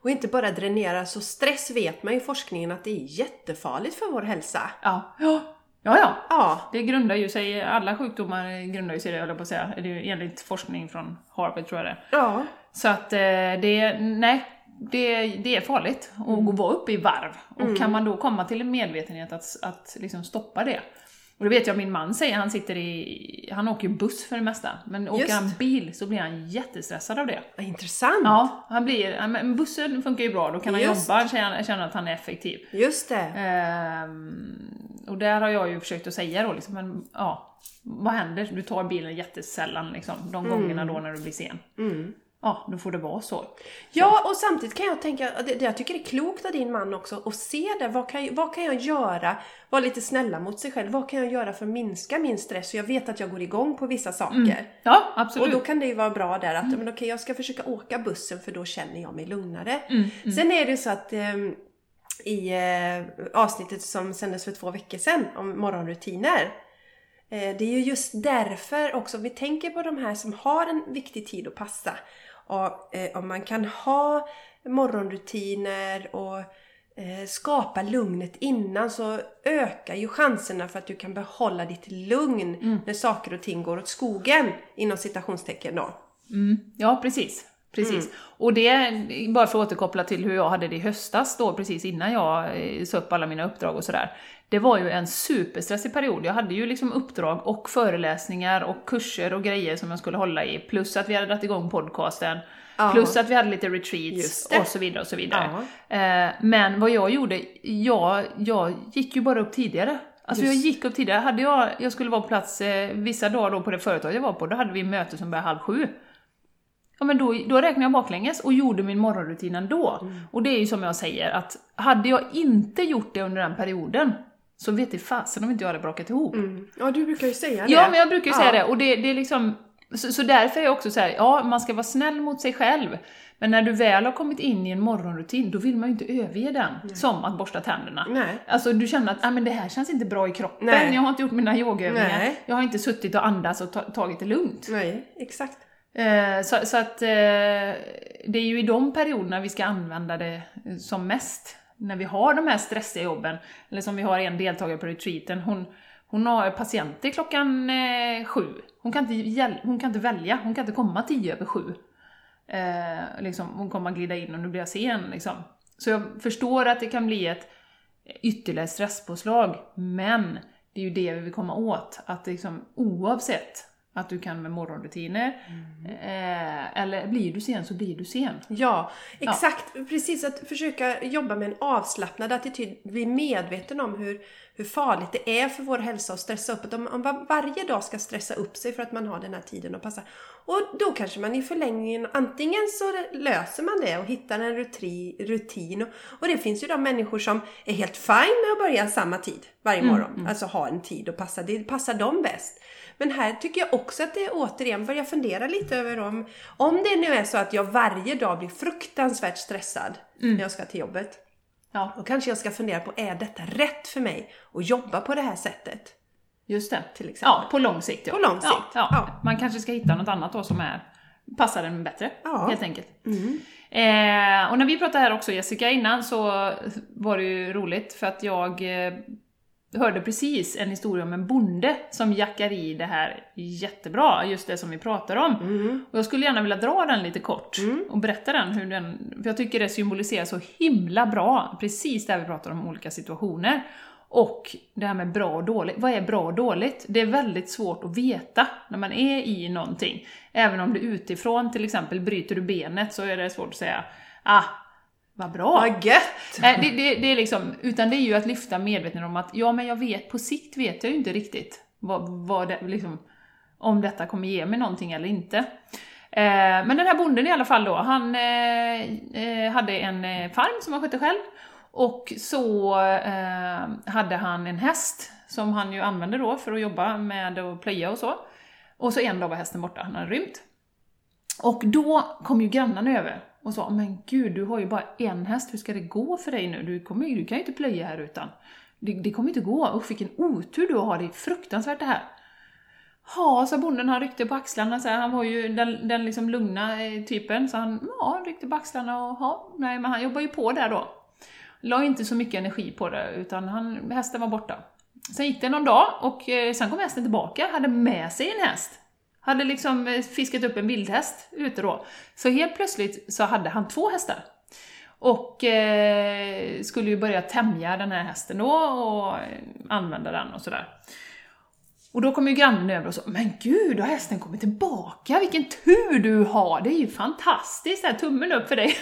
Och inte bara dränera, så stress vet man ju i forskningen att det är jättefarligt för vår hälsa. Ja, ja, ja. ja. Ja. Det grundar ju sig, alla sjukdomar grundar ju sig höll jag på att säga. Det enligt forskning från Harvard tror jag det. Ja. Så att eh, det, nej, det, det är farligt att Mm. gå vara uppe i varv. Och kan man då komma till en medvetenhet att, att liksom stoppa det. Och det vet jag min man säger, han sitter i, han åker ju buss för det mesta. Men åker Just. han bil så blir han jättestressad av det. Vad Intressant. Ja, han blir, men bussen funkar ju bra, då kan han Just. jobba, känna, känna att han är effektiv. Just det. Ehm, och där har jag ju försökt att säga då liksom, men ja, vad händer? Du tar bilen jättesällan liksom, de gångerna då när du blir sen. Ja, då får det vara så. Ja, och samtidigt kan jag tänka, det, jag tycker det är klokt av din man också, att se det. Vad kan, jag- vad kan jag göra? Vara lite snälla mot sig själv. Vad kan jag göra för att minska min stress? Så jag vet att jag går igång på vissa saker. Ja, Och absolut. då kan det ju vara bra där att, men okej, jag ska försöka åka bussen för då känner jag mig lugnare. Mm, Sen är det så att ehm, i eh, avsnittet som sändes för två veckor sedan om morgonrutiner. Eh, det är ju just därför också, om vi tänker på de här som har en viktig tid att passa. Och eh, om man kan ha morgonrutiner och eh, skapa lugnet innan så ökar ju chanserna för att du kan behålla ditt lugn Mm. när saker och ting går åt skogen, inom citationstecken då. Mm, ja, precis. Precis. Och det, bara för att återkoppla till hur jag hade det i höstas då, precis innan jag eh, sa upp alla mina uppdrag och sådär. Det var ju en superstressig period. Jag hade ju liksom uppdrag och föreläsningar och kurser och grejer som jag skulle hålla i. Plus att vi hade dragit igång podcasten. Ja. Plus att vi hade lite retreats och så vidare och så vidare. Eh, men vad jag gjorde, jag, jag gick ju bara upp tidigare. Alltså jag Just. gick upp tidigare. Hade jag, jag skulle vara på plats eh, vissa dagar då på det företag jag var på, då hade vi möte som började halv sju. Ja men då, då räknade jag baklänges och gjorde min morgonrutin ändå. Mm. Och det är ju som jag säger, att hade jag inte gjort det under den perioden, så vet det fasen om inte jag hade brakat ihop. Mm. Ja, du brukar ju säga det. Ja, men jag brukar ju Ja. säga det. Och det, det är liksom, så, så därför är jag också så här, ja, man ska vara snäll mot sig själv. Men när du väl har kommit in i en morgonrutin, då vill man ju inte överge den. Som att borsta tänderna. Nej. Alltså du känner att ah, men det här känns inte bra i kroppen, Nej. jag har inte gjort mina yogaövningar, Nej. jag har inte suttit och andats och ta, tagit det lugnt. Nej, exakt. Eh, så, så att eh, det är ju i de perioderna vi ska använda det eh, som mest. När vi har de här stressiga jobben, eller som vi har en deltagare på retreaten, hon, hon har patienter klockan eh, sju. Hon kan, inte, hon kan inte välja, hon kan inte komma tio över sju. Eh, liksom, hon kommer att glida in och nu blir jag sen. Liksom. Så jag förstår att det kan bli ett ytterligare stresspåslag, men det är ju det vi vill komma åt. Att liksom, oavsett att du kan med morgonrutiner, eh, eller blir du sen så blir du sen. Ja, exakt. Precis, att försöka jobba med en avslappnad attityd. Bli medveten om hur, hur farligt det är för vår hälsa att stressa upp. Att om man varje dag ska stressa upp sig för att man har den här tiden att passa. Och då kanske man i förlängningen, antingen så löser man det och hittar en rutri, rutin. Och, och det finns ju de människor som är helt fine med att börja samma tid varje morgon. Alltså ha en tid att passa. Det passar dem bäst. Men här tycker jag också att det återigen börjar fundera lite över om, om det nu är så att jag varje dag blir fruktansvärt stressad när jag ska till jobbet. Ja, Då kanske jag ska fundera på, är detta rätt för mig att jobba på det här sättet? just det. Till exempel. Ja, på lång sikt. Ja. På lång sikt, Ja, ja. Man kanske ska hitta något annat då som är, passar en bättre, Ja. helt enkelt. Mm. Eh, och när vi pratade här också Jessica innan så var det ju roligt för att jag eh, hörde precis en historia om en bonde som jackar i det här jättebra, just det som vi pratar om. Mm. Och jag skulle gärna vilja dra den lite kort och berätta den, hur den, för jag tycker det symboliserar så himla bra, precis där vi pratar om olika situationer. Och det här med bra och dåligt. Vad är bra och dåligt? Det är väldigt svårt att veta när man är i någonting. Även om det utifrån, till exempel bryter du benet, så är det svårt att säga ah, vad bra. Vad gött! Nej, det, det, det är liksom, utan det är ju att lyfta medvetenheten om att ja, men jag vet, på sikt vet jag ju inte riktigt vad, vad det, liksom, om detta kommer ge mig någonting eller inte. Eh, men den här bonden i alla fall då, han eh, eh, hade en eh, farm som han skötte själv. Och så eh, hade han en häst som han ju använde då för att jobba med att plöja och så. Och så en dag var hästen borta, han hade rymt. Och då kom ju grannarna över och sa Men gud, du har ju bara en häst, hur ska det gå för dig nu? Du, kommer, du kan ju inte plöja här utan. Det, det kommer inte gå. Usch vilken otur du har, det är fruktansvärt det här. Ja, sa bonden, han ryckte på axlarna så här, han var ju den, den liksom lugna eh, typen, så han, ja, ryckte på axlarna och ja, nej men han jobbar ju på där då. La inte så mycket energi på det, utan han, hästen var borta. Sen gick det någon dag och eh, sen kom hästen tillbaka, hade med sig en häst. Hade liksom eh, fiskat upp en vildhäst ute då. Så helt plötsligt så hade han två hästar. Och eh, skulle ju börja tämja den här hästen då och eh, använda den och sådär. Och då kom ju grannen över och sa Men gud, har hästen kommit tillbaka? Vilken tur du har! Det är ju fantastiskt! Här, tummen upp för dig!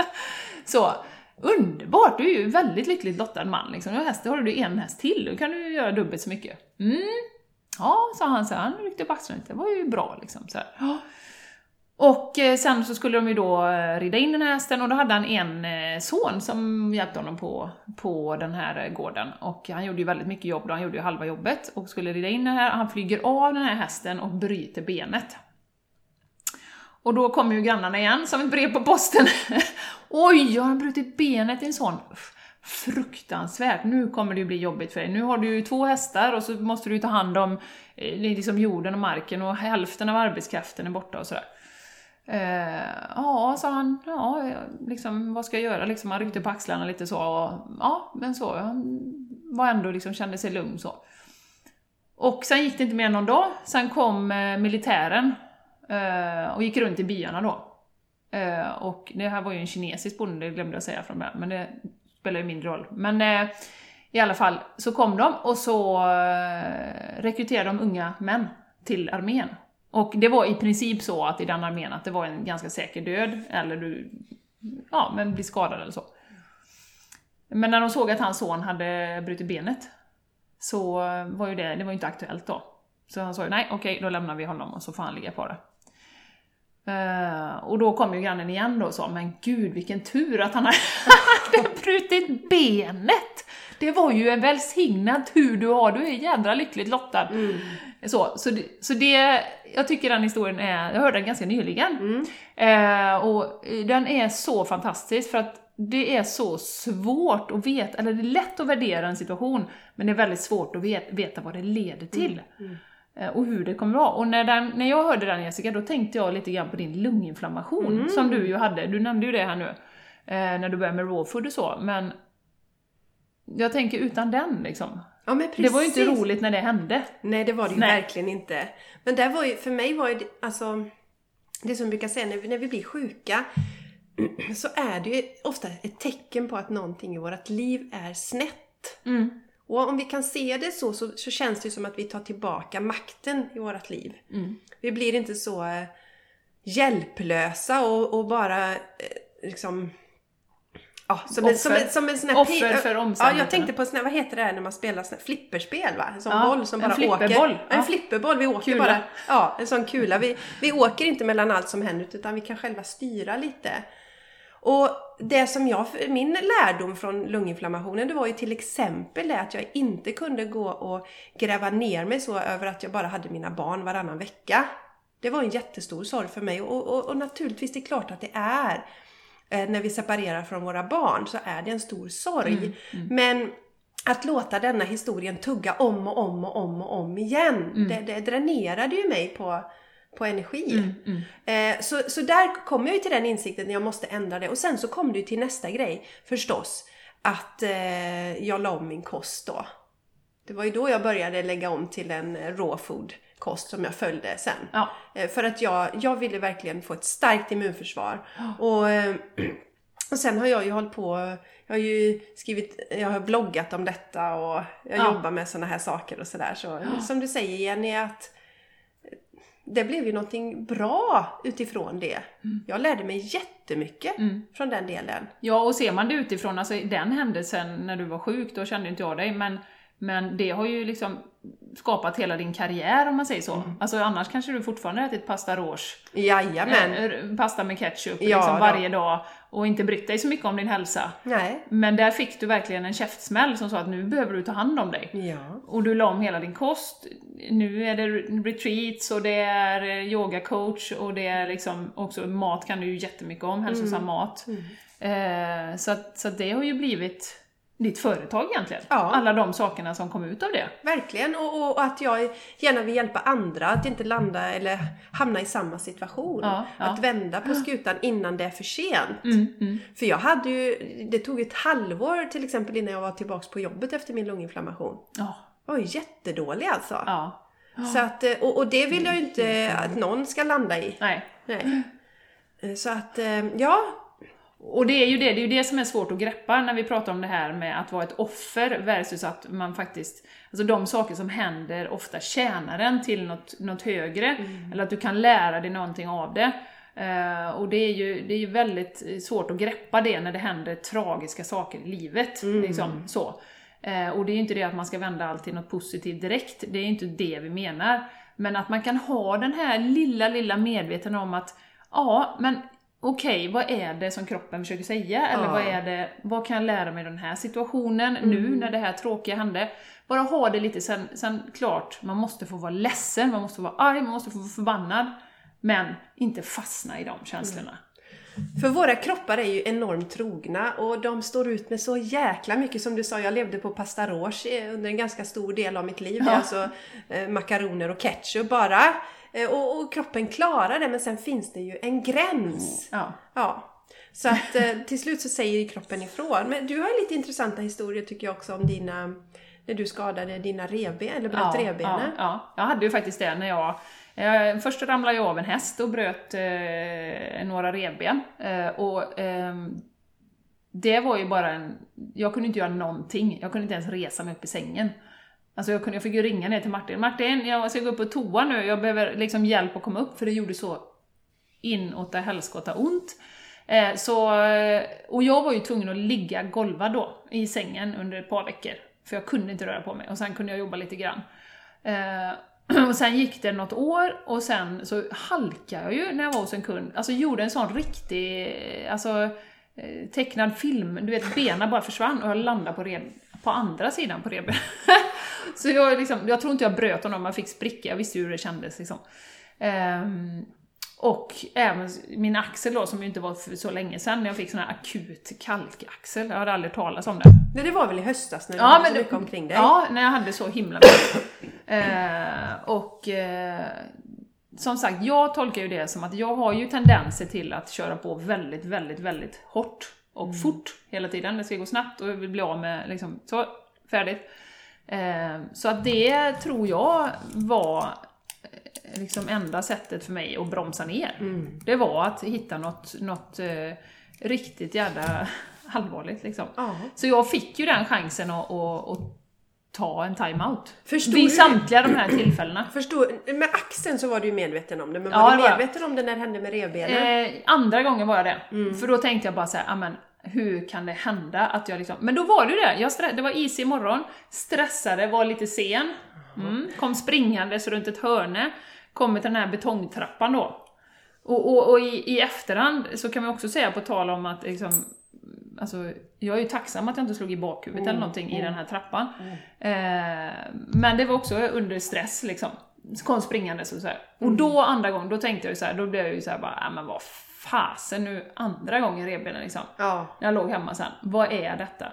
[LAUGHS] så, underbart! Du är ju väldigt lyckligt lottad man liksom. Och häst, då har du en häst till, då kan du göra dubbelt så mycket. Mm. Ja, sa han så här, han ryckte på axlarna lite, det var ju bra liksom. Så här. Och eh, sen så skulle de ju då eh, rida in den här hästen och då hade han en eh, son som hjälpte honom på, på den här gården. Och han gjorde ju väldigt mycket jobb då, han gjorde ju halva jobbet och skulle rida in den här. Han flyger av den här hästen och bryter benet. Och då kommer ju grannarna igen som ett brev på posten. [LAUGHS] Oj, har brutit benet i en sån fruktansvärt, nu kommer det ju bli jobbigt för dig. Nu har du ju två hästar och så måste du ta hand om eh, liksom jorden och marken och hälften av arbetskraften är borta och sådär. Eh, ja, sa han, ja, liksom, vad ska jag göra? Liksom, han ryckte på axlarna lite så. Och, ja, men så. Han var ändå liksom, kände sig lugn så. Och sen gick det inte mer än någon dag. Sen kom eh, militären eh, och gick runt i byarna då. Eh, och det här var ju en kinesisk bonde, det glömde jag säga från början, men det spelar ju mindre roll. Men eh, i alla fall så kom de och så eh, rekryterade de unga män till armén. Och det var i princip så att i den armén att det var en ganska säker död, eller du ja, men blir skadad eller så. Men när de såg att hans son hade brutit benet, så eh, var ju det, det var ju inte aktuellt då. Så han sa ju nej, okej, då lämnar vi honom och så får han ligga på det. Uh, och då kom ju grannen igen då och sa, men gud vilken tur att han hade [LAUGHS] brutit benet! Det var ju en välsignad tur du har, du är jädra lyckligt lottad. Mm. Så, så, det, så det, jag tycker den historien är, jag hörde den ganska nyligen. Mm. Uh, och den är så fantastisk för att det är så svårt att veta, eller det är lätt att värdera en situation, men det är väldigt svårt att veta, vad det leder till. Mm. Eh, och hur det kommer vara. Och när, den, när jag hörde den Jessica, då tänkte jag lite grann på din lunginflammation mm. som du ju hade. Du nämnde ju det här nu, eh, när du började med raw food och så, men jag tänker utan den liksom. Ja. Det var ju inte roligt när det hände. Nej, det var det ju Nej. verkligen inte. Men där var ju, för mig var ju alltså, det som jag brukar säga, när vi, när vi blir sjuka [CLEARS THROAT] så är det ju ofta ett tecken på att någonting i vårt liv är snett. Mm. Och om vi kan se det så, så, så, känns det som att vi tar tillbaka makten i vårt liv. Mm. Vi blir inte så eh, hjälplösa och, och bara eh, liksom Ja, som, Offer. en, som, en, som en sån här Offer för Ja, jag tänkte på sån här, vad heter det här när man spelar sån här flipperspel va? En sån ja, boll som bara en flipperboll. åker. Ja. En flipperboll. Vi åker kula. bara, ja, en sån kula. Vi, vi åker inte mellan allt som händer utan vi kan själva styra lite. Och det som jag, min lärdom från lunginflammationen det var ju till exempel det att jag inte kunde gå och gräva ner mig så över att jag bara hade mina barn varannan vecka. Det var en jättestor sorg för mig och, och, och naturligtvis det är klart att det är. Eh, när vi separerar från våra barn så är det en stor sorg. Mm, mm. Men att låta denna historien tugga om och om och om och om igen. Mm. Det, det dränerade ju mig på på energi. Mm, mm. Eh, så, så där kom jag ju till den insikten att jag måste ändra det. Och sen så kom det ju till nästa grej förstås. Att eh, jag la om min kost då. Det var ju då jag började lägga om till en raw food kost som jag följde sen. Ja. Eh, för att jag, jag ville verkligen få ett starkt immunförsvar. Och, eh, och sen har jag ju hållit på, jag har ju skrivit, jag har bloggat om detta och jag ja. jobbar med sådana här saker och sådär. Så, ja. som du säger Jenny, att det blev ju någonting bra utifrån det. Mm. Jag lärde mig jättemycket mm. från den delen. Ja, och ser man det utifrån, alltså den händelsen när du var sjuk, då kände inte jag dig, men, men det har ju liksom skapat hela din karriär om man säger så. Mm. Alltså annars kanske du fortfarande ätit pasta rouge. Jajamän. Äh, pasta med ketchup ja, liksom varje dag och inte brytt dig så mycket om din hälsa. Nej. Men där fick du verkligen en käftsmäll som sa att nu behöver du ta hand om dig. Ja. Och du la om hela din kost. Nu är det retreats och det är eh, yogacoach och det är liksom också mat kan du ju jättemycket om, hälsosam mm. mat. Mm. Eh, så, att, så att det har ju blivit ditt företag egentligen. Ja. Alla de sakerna som kom ut av det. Verkligen, och, och, att jag gärna vill hjälpa andra att inte landa eller hamna i samma situation. Ja, ja. Att vända på skutan innan det är för sent. Mm, mm. För jag hade ju, det tog ett halvår till exempel innan jag var tillbaks på jobbet efter min lunginflammation. Ja. Jag var jättedålig alltså. Så att, och, och det vill jag ju inte att någon ska landa i. Nej. Nej. Så att, ja, och det är ju det, det är ju det som är svårt att greppa när vi pratar om det här med att vara ett offer versus att man faktiskt, alltså de saker som händer ofta tjänar en till något, något högre, mm. eller att du kan lära dig någonting av det. Uh, och det är, ju, det är ju väldigt svårt att greppa det när det händer tragiska saker i livet. Mm. Liksom, så. Uh, och det är ju inte det att man ska vända allt till något positivt direkt, det är inte det vi menar. Men att man kan ha den här lilla, lilla medveten om att ja, men okej, okay, vad är det som kroppen försöker säga? Eller ja. vad är det, vad kan jag lära mig i den här situationen mm. nu när det här tråkiga hände? Bara ha det lite, sen, sen klart, man måste få vara ledsen, man måste få vara arg, man måste få vara förbannad. Men inte fastna i de känslorna. Mm. För våra kroppar är ju enormt trogna och de står ut med så jäkla mycket. Som du sa, jag levde på pasta rouge under en ganska stor del av mitt liv. Ja. Alltså eh, makaroner och ketchup bara. Eh, Och, och kroppen klarar det men sen finns det ju en gräns. Ja. Ja. Så att eh, till slut så säger kroppen ifrån. Men du har lite intressanta historier tycker jag också om dina när du skadade dina revben, eller bröt ja, revbenen. Ja, ja, jag hade ju faktiskt det när jag... Eh, först ramlade jag av en häst och bröt eh, några revben. Eh, och ehm, det var ju bara en... Jag kunde inte göra någonting. Jag kunde inte ens resa mig upp i sängen. Alltså jag, kunde, jag fick ju ringa ner till Martin. Martin, jag ska gå upp på toa nu. Jag behöver liksom hjälp att komma upp för det gjorde så inåt helskotta ont. Eh, så, eh, och jag var ju tvungen att ligga golvad då i sängen under ett par veckor. För jag kunde inte röra på mig och sen kunde jag jobba lite grann. Eh, [CLEARS THROAT] och sen gick det något år och sen så halkade jag ju när jag var hos en kund. Alltså gjorde en sån riktig, alltså eh, tecknad film. Du vet, benen bara försvann och jag landade på, reb, på andra sidan på revbenet. [LAUGHS] så jag, liksom, jag tror inte jag bröt honom, man fick spricka. Jag visste ju hur det kändes liksom. Ehm, och även min axel då, som ju inte var för så länge sedan, när jag fick sån här akut kalkaxel. Jag hade aldrig talat om det. Nej, det var väl i höstas när du Ja, men så det- mycket omkring dig? Ja, när jag hade så himla mycket. eh, och eh, som sagt, jag tolkar ju det som att jag har ju tendenser till att köra på väldigt, väldigt, väldigt hårt och fort hela tiden. Det ska gå snabbt och jag vill bli av med liksom, så, färdigt. Eh, så att det tror jag var eh, liksom enda sättet för mig att bromsa ner. Det var att hitta något, något eh, riktigt jävla [LAUGHS] allvarligt liksom. Ja. Så jag fick ju den chansen att, att, att ta en time-out. Förstod Vid du- samtliga de här tillfällena. [CLEARS THROAT] Förstår, med axeln så var du ju medveten om det, men Ja, var det du var medveten om det när det hände med revbenen? Eh, andra gången var jag det. Mm. För då tänkte jag bara såhär, amen, hur kan det hända att jag liksom... Men då var det ju det, jag det var is i morgon, stressade, var lite sen, mm, kom springandes runt ett hörne, kommer till den här betongtrappan då. Och, och, och i, i efterhand så kan man också säga, på tal om att liksom, Alltså, jag är ju tacksam att jag inte slog i bakhuvudet Mm. eller någonting i den här trappan. Eh, men det var också under stress liksom. Kom springandes och så här. Och Mm. då andra gången, då tänkte jag ju så här, då blev jag ju så här bara, "Ja, men vad fasen nu, andra gången revbenen liksom. Ja. När jag låg hemma sen, vad är detta?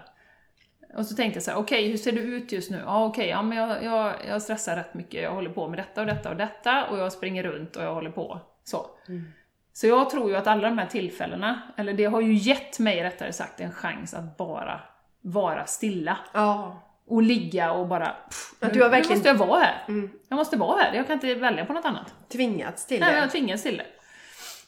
Och så tänkte jag så här, okej, hur ser det ut just nu? Ja, okej, ja, men jag, jag, jag stressar rätt mycket, jag håller på med detta och detta och detta, och jag springer runt och jag håller på. Så. Så jag tror ju att alla de här tillfällena, eller det har ju gett mig rättare sagt en chans att bara vara stilla. Ja. Och ligga och bara, pff, nu, du har nu verkligen- måste jag vara här. Mm. Jag måste vara här, jag kan inte välja på något annat. Tvingats till Nej, det. jag tvingas till det.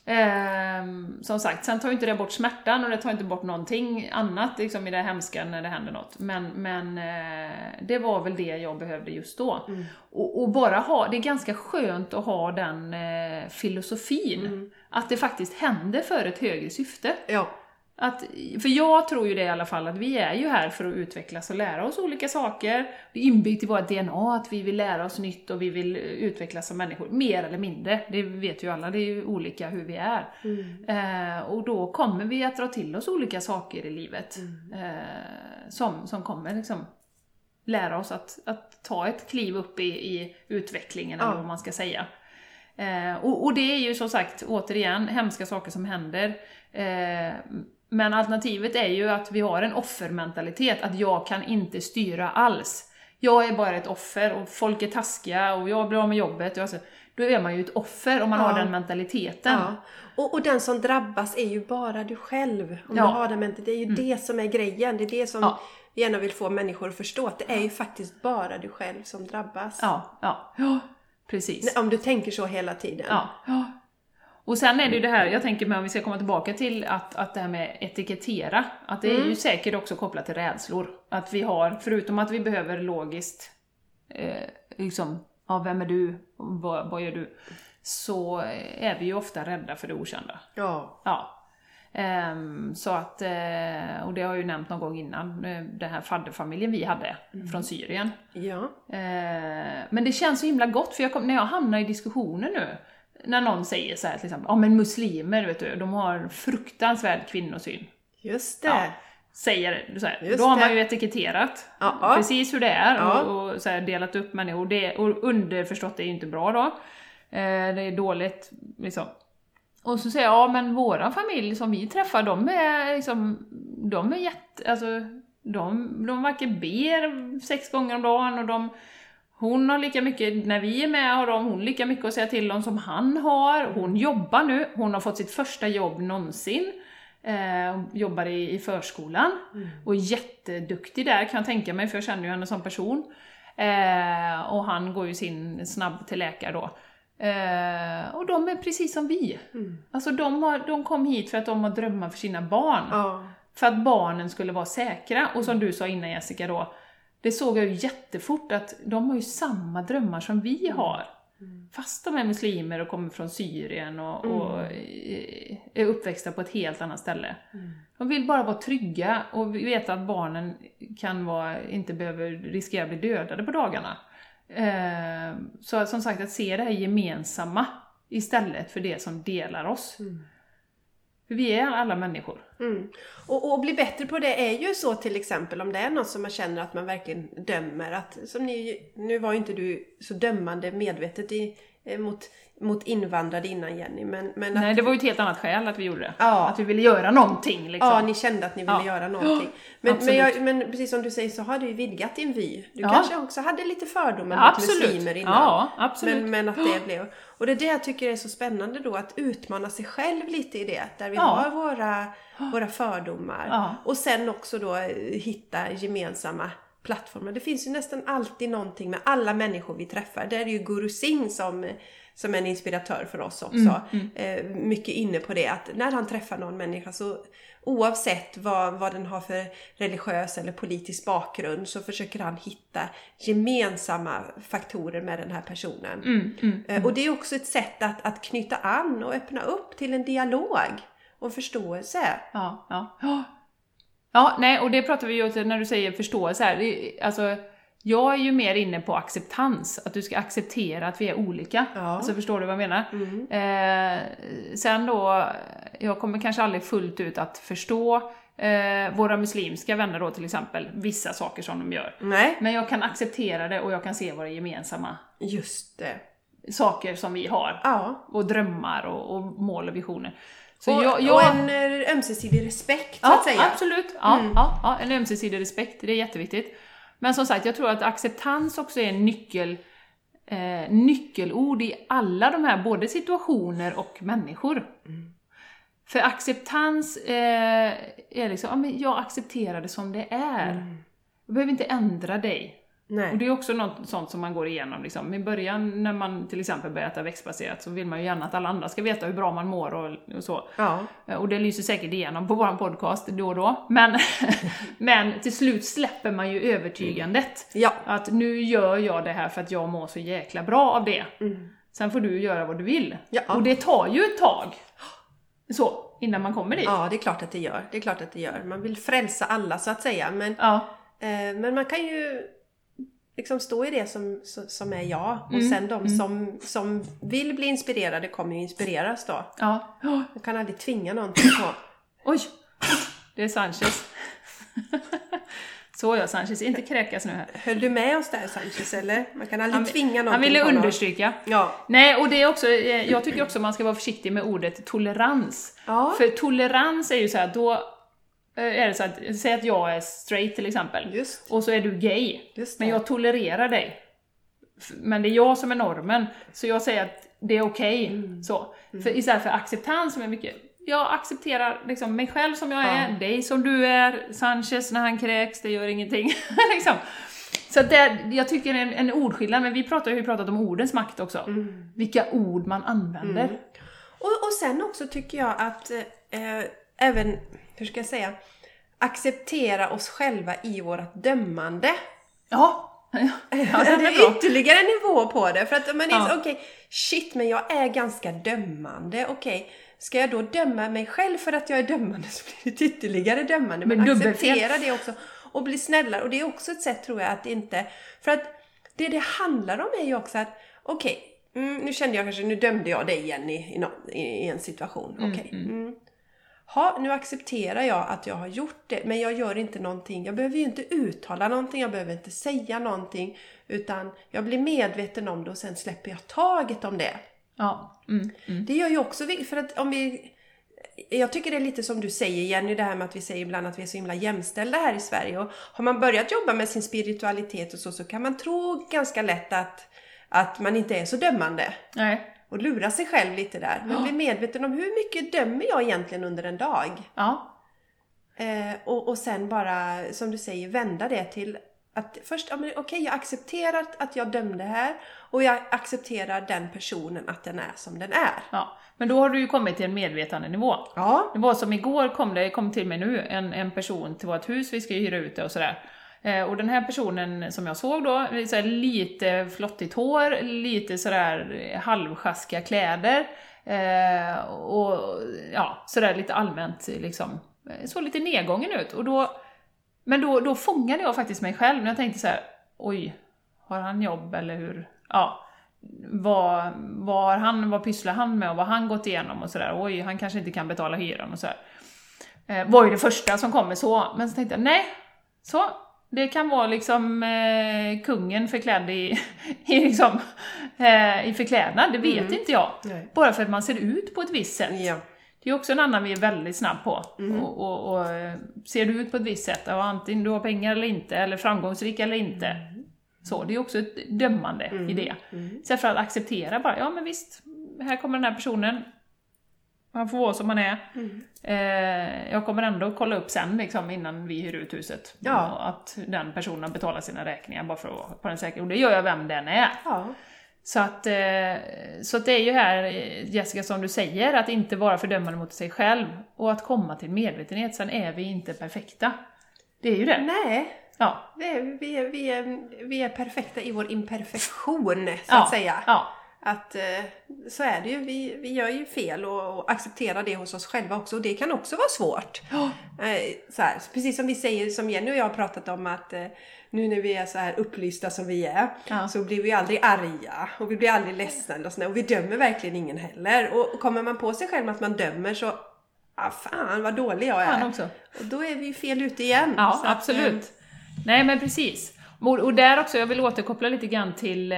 Ehm, som sagt, sen tar ju inte det bort smärtan och det tar inte bort någonting annat liksom, i det hemska när det händer något. Men, men eh, det var väl det jag behövde just då. Och, och bara ha, det är ganska skönt att ha den eh, filosofin. Att det faktiskt händer för ett högre syfte. Ja. Att, för jag tror ju det i alla fall, att vi är ju här för att utvecklas och lära oss olika saker. Det är inbyggt i vårt DNA att vi vill lära oss nytt och vi vill utvecklas som människor, mer eller mindre. Det vet ju alla, det är ju olika hur vi är. Eh, och då kommer vi att dra till oss olika saker i livet eh, som, som kommer liksom lära oss att, att ta ett kliv upp i, i utvecklingen, eller Ja. vad man ska säga. Eh, och, och det är ju som sagt, återigen, hemska saker som händer. Eh, men alternativet är ju att vi har en offermentalitet, att jag kan inte styra alls. Jag är bara ett offer och folk är taskiga och jag blir av med jobbet. Och alltså, då är man ju ett offer om man Ja. har den mentaliteten. Ja. Och, och den som drabbas är ju bara du själv. Om Ja. du har den mentaliteten. Det är ju det som är grejen. Det är det som Ja. vi gärna vill få människor att förstå. Att det är ju faktiskt bara du själv som drabbas. Ja, ja, ja precis. Om du tänker så hela tiden. Ja. Och sen är det ju det här, jag tänker mig om vi ska komma tillbaka till att, att det här med etikettera, att det är ju säkert också kopplat till rädslor. Att vi har, förutom att vi behöver logiskt, eh, liksom, ja vem är du, vad, vad gör du? Så är vi ju ofta rädda för det okända. Ja. Ja. Ehm, så att, eh, och det har jag ju nämnt någon gång innan, eh, den här fadderfamiljen vi hade från Syrien. Ja. Eh, men det känns så himla gott, för jag kom, när jag hamnar i diskussioner nu, när någon säger så här till exempel, ja men muslimer vet du, de har en fruktansvärd kvinnosyn. Just det. Ja, säger så här. Just Då har man det. ju etiketterat Ja, ja. precis hur det är och, och så här, delat upp människor. Det, och underförstått är ju inte bra då. Eh, det är dåligt liksom. Och så säger jag, ja men våra familj som vi träffar, de är liksom, de är jätte, alltså, de, de varken ber sex gånger om dagen och de Hon har lika mycket, när vi är med har de, hon lika mycket att säga till om som han har. Hon jobbar nu, hon har fått sitt första jobb någonsin. Eh, jobbar i, i förskolan och är jätteduktig där kan jag tänka mig, för jag känner ju henne som person. Eh, och han går ju sin snabb till läkare då. Eh, och de är precis som vi. Alltså de, har, de kom hit för att de har drömmar för sina barn. Ja. För att barnen skulle vara säkra. Och som du sa innan Jessica då, det såg jag ju jättefort att de har ju samma drömmar som vi har. Fast de är muslimer och kommer från Syrien och, och eh, är uppväxta på ett helt annat ställe. De vill bara vara trygga och veta att barnen kan vara, inte behöver riskera att bli dödade på dagarna. Eh, så som sagt, att se det här gemensamma istället för det som delar oss. För vi är alla människor. Mm. Och, och bli bättre på det är ju så till exempel om det är något som man känner att man verkligen dömer. Att, som ni, nu var ju inte du så dömande medvetet i, eh, mot, mot invandrare innan Jenny. Men, men att, Nej, det var ju ett helt annat skäl att vi gjorde det. Ja. Att vi ville göra någonting liksom. Ja, ni kände att ni ville Ja. göra [GASPS] någonting. Men, men, jag, men precis som du säger så har du ju vidgat din vy. Du Ja. kanske också hade lite fördomar mot absolut. muslimer innan. Ja, absolut. Men, men att det [GASPS] blev... Och det är det jag tycker är så spännande då, att utmana sig själv lite i det. Där vi har våra, [GASPS] våra fördomar. Och sen också då eh, hitta gemensamma plattformar. Det finns ju nästan alltid någonting med alla människor vi träffar. Där är det ju Guru Singh som, som en inspiratör för oss också. Mm, Eh, mycket inne på det att när han träffar någon människa så oavsett vad, vad den har för religiös eller politisk bakgrund så försöker han hitta gemensamma faktorer med den här personen. Mm, mm. Eh, Och det är också ett sätt att, att knyta an och öppna upp till en dialog och förståelse. Ja, ja. Ja. Nej, och det pratar vi ju om när du säger förståelse här. Alltså, jag är ju mer inne på acceptans, att du ska acceptera att vi är olika. Ja. Alltså, förstår du vad jag menar? Mm. Eh, sen då, jag kommer kanske aldrig fullt ut att förstå eh, våra muslimska vänner då till exempel, vissa saker som de gör. Nej, Men jag kan acceptera det och jag kan se våra gemensamma just det. saker som vi har. Ja. Och drömmar och, och mål och visioner. Så och, jag, och jag, en eh, ömsesidig respekt så Ja, att säga. absolut. Ja, Mm. ja, ja, en ömsesidig respekt, det är jätteviktigt. Men som sagt, jag tror att acceptans också är en nyckel, eh, nyckelord i alla de här, både situationer och människor. Mm. För acceptans eh, är liksom, ja men jag accepterar det som det är. Mm. Jag behöver inte ändra dig. Och Nej. det är också något sånt som man går igenom. Liksom. I början när man till exempel börjar äta växtbaserat så vill man ju gärna att alla andra ska veta hur bra man mår och, och så. Ja. Eh, Och det lyser säkert igenom på vår podcast då och då. Men, [LAUGHS] men till slut släpper man ju övertygandet. Ja. Att nu gör jag det här för att jag mår så jäkla bra av det. Mm. Sen får du göra vad du vill. Ja. Och det tar ju ett tag. Så, innan man kommer dit. ja, det är klart att det gör. Det är klart att det gör. Man vill frälsa alla så att säga. Men, Ja. eh, men man kan ju liksom stå i det som, som är jag. Och Mm, sen de som, som vill bli inspirerade kommer ju inspireras då. ja. Man kan aldrig tvinga någonting [GASPS] på. oj! Det är Sanchez. [LAUGHS] Så ja, Sanchez. Inte kräkas nu här. Höll du med oss där Sanchez eller? Man kan aldrig Han- tvinga någonting Han ville någon. understryka. Ja. Nej, och det är också, eh, jag tycker också man ska vara försiktig med ordet tolerans. Ja. För tolerans är ju så här, då är det så att, säg att jag är straight till exempel, Just. och så är du gay, men jag tolererar dig. Men det är jag som är normen, så jag säger att det är okej. Mm. Så. För istället för acceptans som är mycket, jag accepterar liksom mig själv som jag är, Ja. dig som du är, Sanchez när han kräks, det gör ingenting. [LAUGHS] liksom. Så det, jag tycker det är en, en ordskillnad, men vi pratar ju pratat om ordens makt också. Mm. Vilka ord man använder. Och, och sen också tycker jag att eh, även, hur ska jag säga, acceptera oss själva i vårt dömande. Ja, [LAUGHS] ja, den det är ytterligare en nivå på det. För att man är Ja. okej, shit men jag är ganska dömande. Okej, ska jag då döma mig själv för att jag är dömande [LAUGHS] så blir det ytterligare dömande. Men Men acceptera det också och bli snällare. Och det är också ett sätt tror jag att inte... För att det det handlar om är ju också att, okej, mm, nu kände jag kanske, nu dömde jag dig Jenny i, i, i en situation. Okej. Mm. Ha, nu accepterar jag att jag har gjort det, men jag gör inte någonting. Jag behöver ju inte uttala någonting, jag behöver inte säga någonting. Utan jag blir medveten om det och sen släpper jag taget om det. Ja. Mm, mm. Det gör ju också för att om vi jag tycker det är lite som du säger Jenny, det här med att vi säger ibland att vi är så himla jämställda här i Sverige. Och har man börjat jobba med sin spiritualitet och så, så kan man tro ganska lätt att, att man inte är så dömande. Nej. Och lura sig själv lite där. Men Ja. bli medveten om hur mycket dömer jag egentligen under en dag? Ja. Eh, och, och sen bara, som du säger, vända det till att först, ja, okej, jag accepterar att- jag dömde här och jag accepterar den personen att den är som den är. ja. Men då har du ju kommit till en medvetandenivå. Ja. Det var som igår kom det, kom till mig nu, en, en person till vårt hus, vi ska hyra ut det och sådär. Eh, och den här personen som jag såg då, så här lite flottigt hår, lite sådär halvsjaskiga kläder. Eh, och ja, sådär lite allmänt liksom, eh, såg lite nedgången ut. Och då, men då, då fångade jag faktiskt mig själv när jag tänkte så här: oj, har han jobb eller hur? Ja. Vad, vad, har han, vad pysslar han med och vad har han gått igenom och sådär. Oj, han kanske inte kan betala hyran och sådär. Eh, var ju det första som kommer så, men så tänkte jag nej, så. Det kan vara liksom eh, kungen förklädd i, [LAUGHS] i, liksom, eh, i förklädnad, det vet inte jag. Nej. Bara för att man ser ut på ett visst sätt. Ja. Det är också en annan vi är väldigt snabb på. Mm. Och, och, och eh, ser du ut på ett visst sätt, ja, antingen du har pengar eller inte, eller framgångsrik eller inte. Mm. Så, det är också ett dömande i det. Istället för att acceptera bara, ja men visst, här kommer den här personen. Han får vara som han är. Mm. Eh, jag kommer ändå kolla upp sen liksom, innan vi hyr ut huset. Ja. Och Att den personen betalar sina räkningar bara för att på den säkra. Och det gör jag vem den är. Ja. Så att, eh, så att det är ju här, Jessica, som du säger, att inte vara fördömande mot sig själv och att komma till medvetenhet. Sen är vi inte perfekta. Det är ju det. Nej, Ja. det är, vi, är, vi, är, vi är perfekta i vår imperfektion, så ja. att säga. Ja. Att eh, så är det ju. Vi, vi gör ju fel och, och accepterar det hos oss själva också. Och det kan också vara svårt. Eh, så här, precis som vi säger, som Jenny och jag har pratat om att eh, nu när vi är så här upplysta som vi är Ja. så blir vi aldrig arga och vi blir aldrig ledsna sådär. och vi dömer verkligen ingen heller. Och, och kommer man på sig själv att man dömer så ah, fan vad dålig jag är. Och då är vi ju fel ute igen. Ja, Så att, absolut. Nej, men precis. Och, och där också, jag vill återkoppla lite grann till, eh,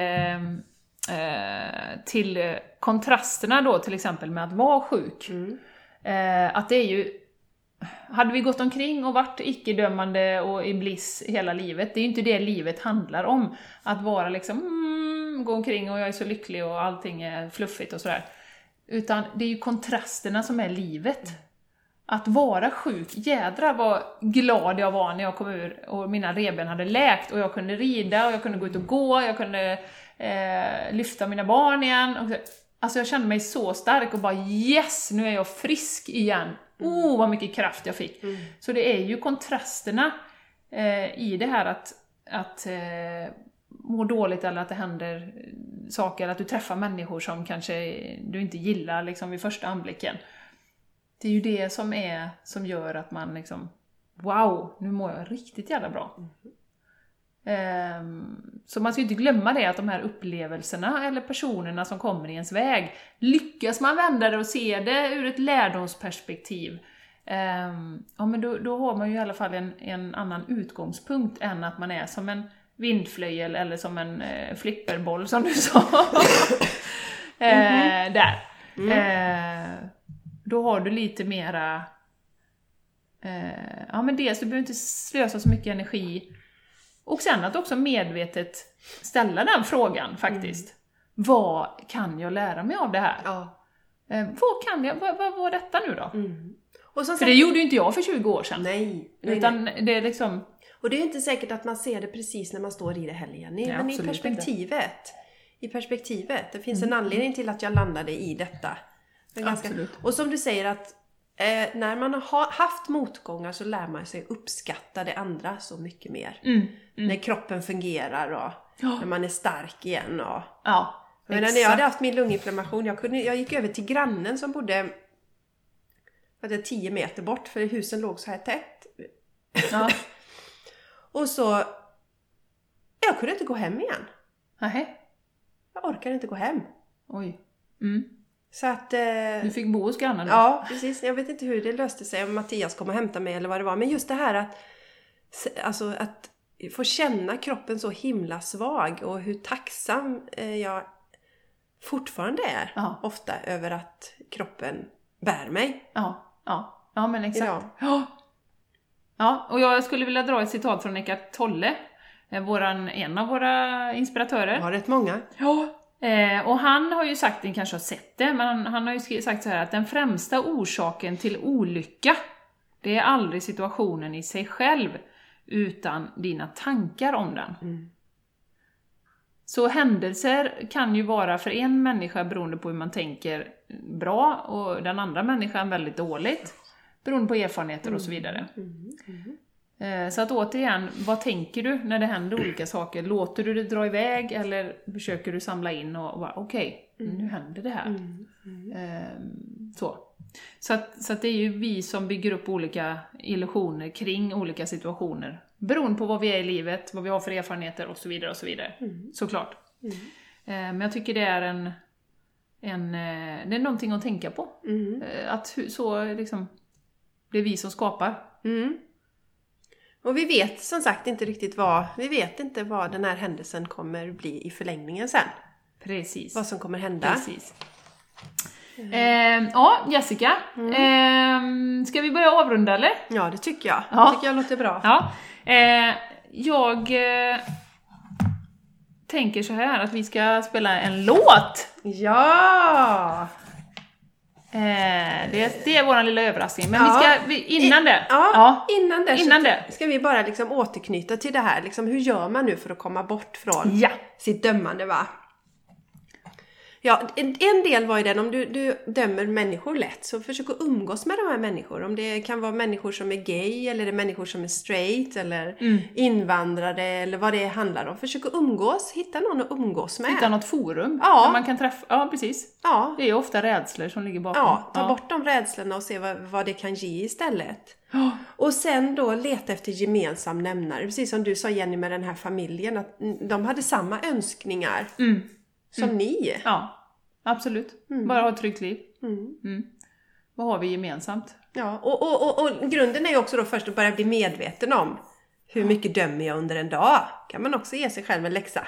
till eh, kontrasterna då, till exempel med att vara sjuk. Mm. Eh, att det är ju... Hade vi gått omkring och varit icke-dömande och i bliss hela livet, det är ju inte det livet handlar om. Att vara liksom, mm, gå omkring och jag är så lycklig och allting är fluffigt och sådär. Utan det är ju kontrasterna som är livet. Att vara sjuk, jädra vad glad jag var när jag kom ur och mina reben hade läkt och jag kunde rida och jag kunde gå ut och gå, jag kunde eh, lyfta mina barn igen. Och, så- alltså jag kände mig så stark och bara yes, nu är jag frisk igen. Oh, vad mycket kraft jag fick. Så det är ju kontrasterna eh, i det här att, att eh, må dåligt eller att det händer saker, att du träffar människor som kanske du inte gillar liksom vid första anblicken. Det är ju det som är som gör att man liksom Wow, nu mår jag riktigt jävla bra. Ehm, så man ska ju inte glömma det, att de här upplevelserna eller personerna som kommer i ens väg, lyckas man vända det och se det ur ett lärdomsperspektiv, ehm, ja men då, då har man ju i alla fall en, en annan utgångspunkt än att man är som en vindflöjel eller som en eh, flipperboll som du sa. [LAUGHS] eh, där. Eh, då har du lite mera... Eh, ja men dels, du behöver inte slösa så mycket energi. Och sen att också medvetet ställa den frågan faktiskt. Vad kan jag lära mig av det här? Ja. Eh, vad kan jag, vad, vad var detta nu då? Mm. Och För det gjorde ju inte jag för 20 år sedan. nej, nej, nej. Utan det är liksom... Och det är inte säkert att man ser det precis när man står i det heller Jenny. Nej, men i perspektivet. I perspektivet. Det finns en anledning till att jag landade i detta. Det ganska- Absolut. Och som du säger att eh, när man har haft motgångar så lär man sig uppskatta det andra så mycket mer. Mm, När kroppen fungerar och Ja. när man är stark igen. Och, Ja, men när jag hade haft min lunginflammation, jag, kunde, jag gick över till grannen som bodde vad det, 10 meter bort för husen låg så här tätt. Ja. [LAUGHS] Och så... Jag kunde inte gå hem igen. Nähä. Jag orkade inte gå hem. Oj. Mm. Så att... Eh, Du fick bo hos grannen då? ja, precis. Jag vet inte hur det löste sig, om Mattias kom och hämtade mig eller vad det var. Men just det här att... Alltså att få känna kroppen så himla svag och hur tacksam eh, jag fortfarande är Ja. ofta över att kroppen bär mig Ja, ja, ja men exakt. idag. Ja. ja, och jag skulle vilja dra ett citat från Eckart Tolle, eh, våran, en av våra inspiratörer. Har rätt många. Ja. Eh, och han har ju sagt, ni kanske har sett det, men han, han har ju sagt så här att den främsta orsaken till olycka, det är aldrig situationen i sig själv, utan dina tankar om den. Så händelser kan ju vara för en människa beroende på hur man tänker bra och den andra människan väldigt dåligt. Beroende på erfarenheter och så vidare. Eh, Så att återigen, vad tänker du när det händer olika saker? Låter du det dra iväg eller försöker du samla in och, och bara okej, nu händer det här. Ehm, Så. Så, att, så att det är ju vi som bygger upp olika illusioner kring olika situationer. Beroende på vad vi är i livet, vad vi har för erfarenheter och så vidare. och så vidare. Såklart. Eh, Men jag tycker det är en, en eh, det är någonting att tänka på. Eh, Att så liksom, det är vi som skapar. Mm. Och vi vet som sagt inte riktigt vad, vi vet inte vad den här händelsen kommer bli i förlängningen sen. Precis. Vad som kommer hända. Precis. Ehm, ja, Jessica. Ehm, ska vi börja avrunda eller? Ja, det tycker jag. Ja. Det tycker jag låter bra. Ja. Eh, jag eh, tänker så här att vi ska spela en låt. Ja! Eh, det, det är vår lilla överraskning. Men Ja. vi ska, innan det. Ja, innan det, Innan det. ska vi bara liksom återknyta till det här. Liksom, hur gör man nu för att komma bort från Ja. sitt dömande va? Ja, en, en del var ju den, om du, du dömer människor lätt, så försök att umgås med de här människorna. Om det kan vara människor som är gay, eller det är människor som är straight, eller Mm. invandrare, eller vad det handlar om. Försök att umgås, hitta någon att umgås med. Hitta något forum Ja. där man kan träffa, ja precis. Ja, Det är ju ofta rädslor som ligger bakom. ja, ta bort de rädslorna och se vad, vad det kan ge istället. Ja. Och sen då leta efter gemensam nämnare. Precis som du sa Jenny med den här familjen, att de hade samma önskningar Mm. Som ni. Ja, absolut. Bara ha ett tryggt liv. Mm. Mm. Vad har vi gemensamt? Ja, och, och, och, och grunden är ju också då först att börja bli medveten om hur mycket dömer jag under en dag? Kan man också ge sig själv en läxa.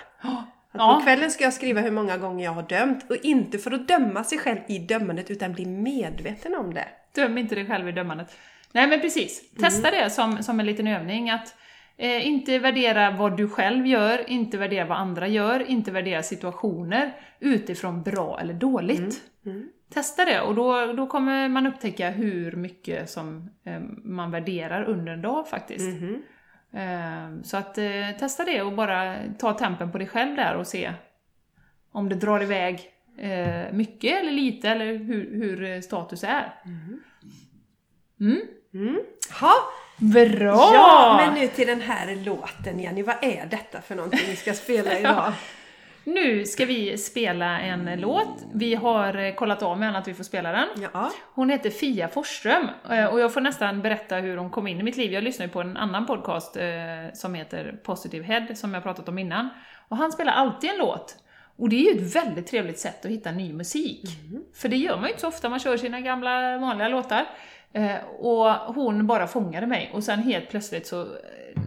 Att Ja. På kvällen ska jag skriva hur många gånger jag har dömt och inte för att döma sig själv i dömandet utan bli medveten om det. Döm inte dig själv i dömandet. Nej men precis, testa det som, som en liten övning. Att eh, inte värdera vad du själv gör, inte värdera vad andra gör, inte värdera situationer utifrån bra eller dåligt. Testa det och då, då kommer man upptäcka hur mycket som eh, man värderar under en dag faktiskt. Eh, så att eh, testa det och bara ta tempen på dig själv där och se om det drar iväg eh, mycket eller lite eller hur, hur status är. Mm. Mm. Ha. Bra! Ja, men nu till den här låten Jenny, vad är detta för någonting vi ska spela [LAUGHS] idag? Nu ska vi spela en låt. Vi har eh, kollat av med henne att vi får spela den. Ja. Hon heter Fia Forsström eh, och jag får nästan berätta hur hon kom in i mitt liv. Jag lyssnar ju på en annan podcast eh, som heter Positive Head, som jag pratat om innan. Och han spelar alltid en låt. Och det är ju ett väldigt trevligt sätt att hitta ny musik. För det gör man ju inte så ofta, man kör sina gamla vanliga låtar. Eh, och hon bara fångade mig och sen helt plötsligt så, eh,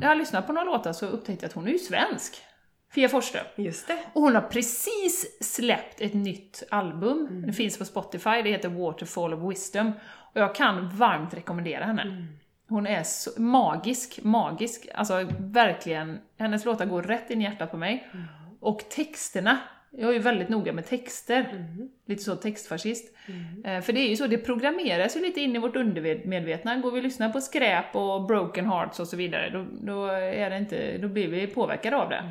när jag lyssnade på några låtar så upptäckte jag att hon är ju svensk. Fia Forsström. Just det. Och hon har precis släppt ett nytt album. Det finns på Spotify, det heter Waterfall of Wisdom. Och jag kan varmt rekommendera henne. Hon är så magisk, magisk. Alltså verkligen, hennes låtar går rätt in i hjärtat på mig. Och texterna, jag är ju väldigt noga med texter. Lite så textfascist. Eh, För det är ju så, det programmeras ju lite in i vårt undermedvetna. Går vi och lyssnar på skräp och broken hearts och så vidare, då, då, är det inte, då blir vi påverkade av det.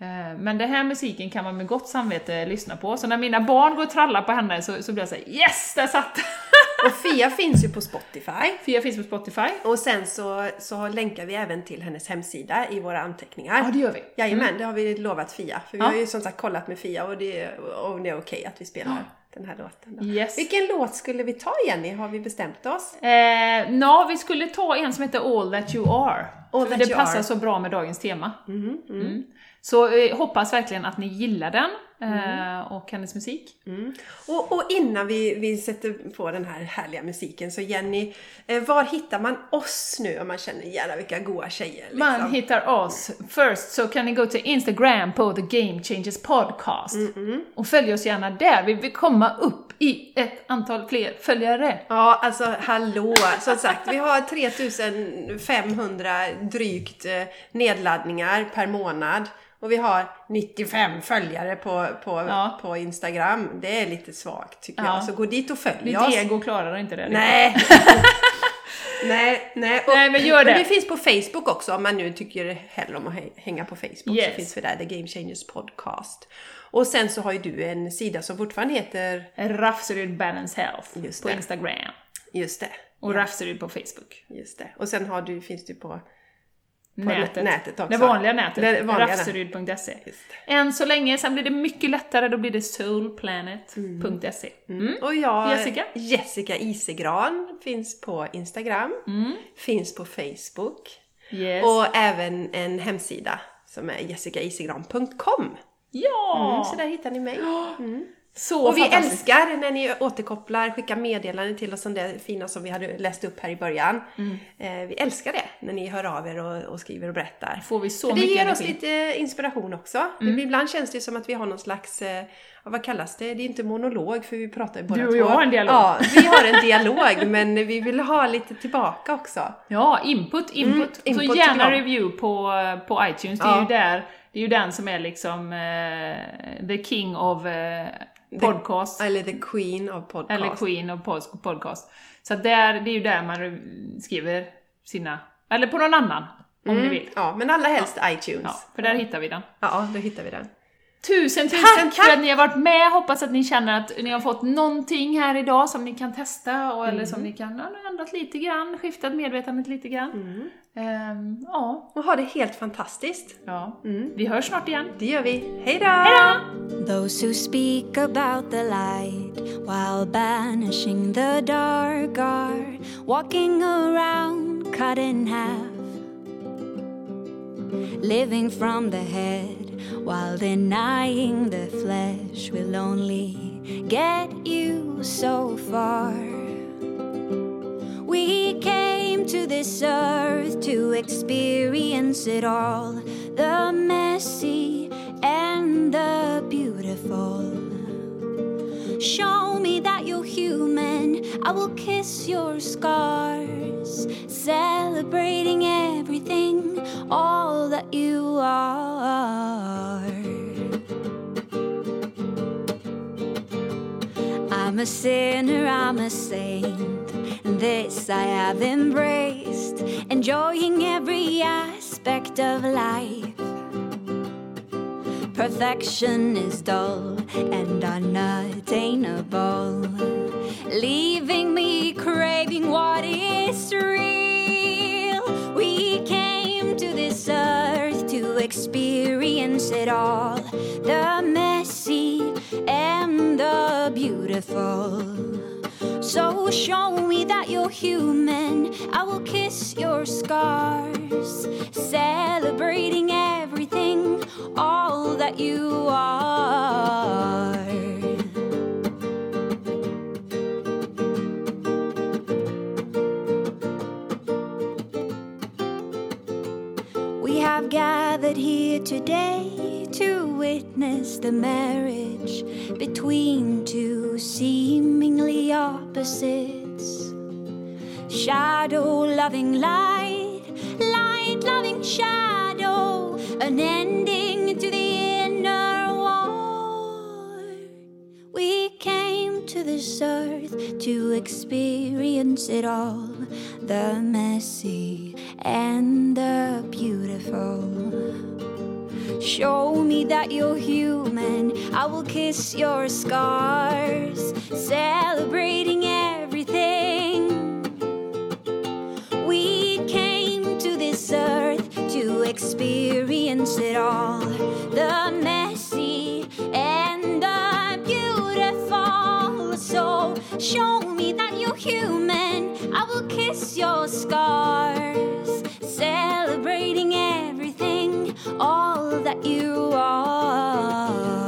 Eh, Men den här musiken kan man med gott samvete lyssna på, så när mina barn går och trallar på henne så, så blir jag såhär Yes, där satt den!" [LAUGHS] Och Fia finns ju på Spotify. Fia finns på Spotify. Och sen så, så länkar vi även till hennes hemsida i våra anteckningar. Ja, det gör vi. Jajamän, det har vi lovat Fia. För vi Ja. har ju som sagt kollat med Fia och det, och det är okej att vi spelar den här låten. Då. Yes. Vilken låt skulle vi ta Jenny? Har vi bestämt oss? Eh, Nå, vi skulle ta en som heter All That You Are. All för That det passar Are. så bra med dagens tema. Mm. Så eh, hoppas verkligen att ni gillar den eh, och hennes musik. Mm. Och, och innan vi, vi sätter på den här härliga musiken så Jenny, eh, var hittar man oss nu om man känner jävlar vilka goa tjejer? Liksom? Man hittar oss först så kan ni gå till Instagram på The Game Changers Podcast. Och följ oss gärna där. Vi, vi kommer komma upp i ett antal fler följare. Ja, alltså hallå! Som sagt, vi har 3500 drygt eh, nedladdningar per månad. Och vi har 95 följare på, på, Ja. på Instagram. Det är lite svagt tycker Ja. jag. Så gå dit och följ oss. ego klarar inte det. Nej! [LAUGHS] nej, nej. Och, Nej, men gör det. vi finns på Facebook också om man nu tycker hellre om att hä- hänga på Facebook. Yes. Så finns vi där, The Game Changers Podcast. Och sen så har ju du en sida som fortfarande heter, Rhapsody Balance Health på det. Instagram. just det. Och Rhapsody på Facebook. Just det. Och sen har du, finns du på Nätet. nätet också. Det vanliga nätet. Det vanliga Än så länge, sen blir det mycket lättare, då blir det soulplanet.se. Mm. Och jag, Jessica? Jessica Isegran, finns på Instagram, finns på Facebook Yes. och även en hemsida som är jessicaisigran.com. ja! Mm, så där hittar ni mig. [GASPS] Så Och vi älskar när ni återkopplar, skickar meddelanden till oss om det fina som vi hade läst upp här i början. Mm. Eh, vi älskar det, när ni hör av er och, och skriver och berättar. Får vi så För det mycket ger oss energi. lite inspiration också. Det, blir- ibland känns det som att vi har någon slags, eh, vad kallas det? Det är inte monolog för vi pratar ju båda Du och jag två. har en dialog. Ja, vi har en dialog [LAUGHS] men vi vill ha lite tillbaka också. Ja, input, input. Mm, input så gärna tycker jag. review på, på iTunes. Det är Ja. ju där, det är ju den som är liksom eh, the king of eh, podcast. Eller the queen of podcast. Eller queen of pod- podcast. Så där, det är ju där man skriver sina, eller på någon annan, om Mm. ni vill. Ja, men allra helst iTunes. Ja, för där hittar vi den. Ja, då hittar vi den. Tusen, tusen Tack, tack för att ni har varit med. Hoppas att ni känner att ni har fått någonting här idag som ni kan testa och, eller Mm. som ni kan ha ändrat lite grann, skiftat medvetandet lite grann. Mm. Ehm, ja, Och ha det helt fantastiskt. ja. Mm. vi hörs snart igen. Det gör vi. Hej då! Those who speak about the light while banishing the dark are walking around cut in half, living from the head while denying the flesh will only get you so far. We came to this earth to experience it all the messy and the beautiful. Show me that you're human, I will kiss your scars, celebrating everything, all that you are. I'm a sinner, I'm a saint. This I have embraced, enjoying every aspect of life. Perfection is dull and unattainable, leaving me craving what is real. We came to this earth to experience it all the messy and the beautiful. So show me that you're human. I will kiss your scars, celebrating everything, all that you are. We have gathered here today to witness the marriage between two seemingly opposites. Shadow loving light, light loving shadow, an ending to the inner war. We came to this earth to experience it all the messy and the beautiful. Show me that you're human. I will kiss your scars, celebrating everything. We came to this earth to experience it all the messy and the beautiful. So show me that you're human. I will kiss your scars, celebrating everything, all that you are.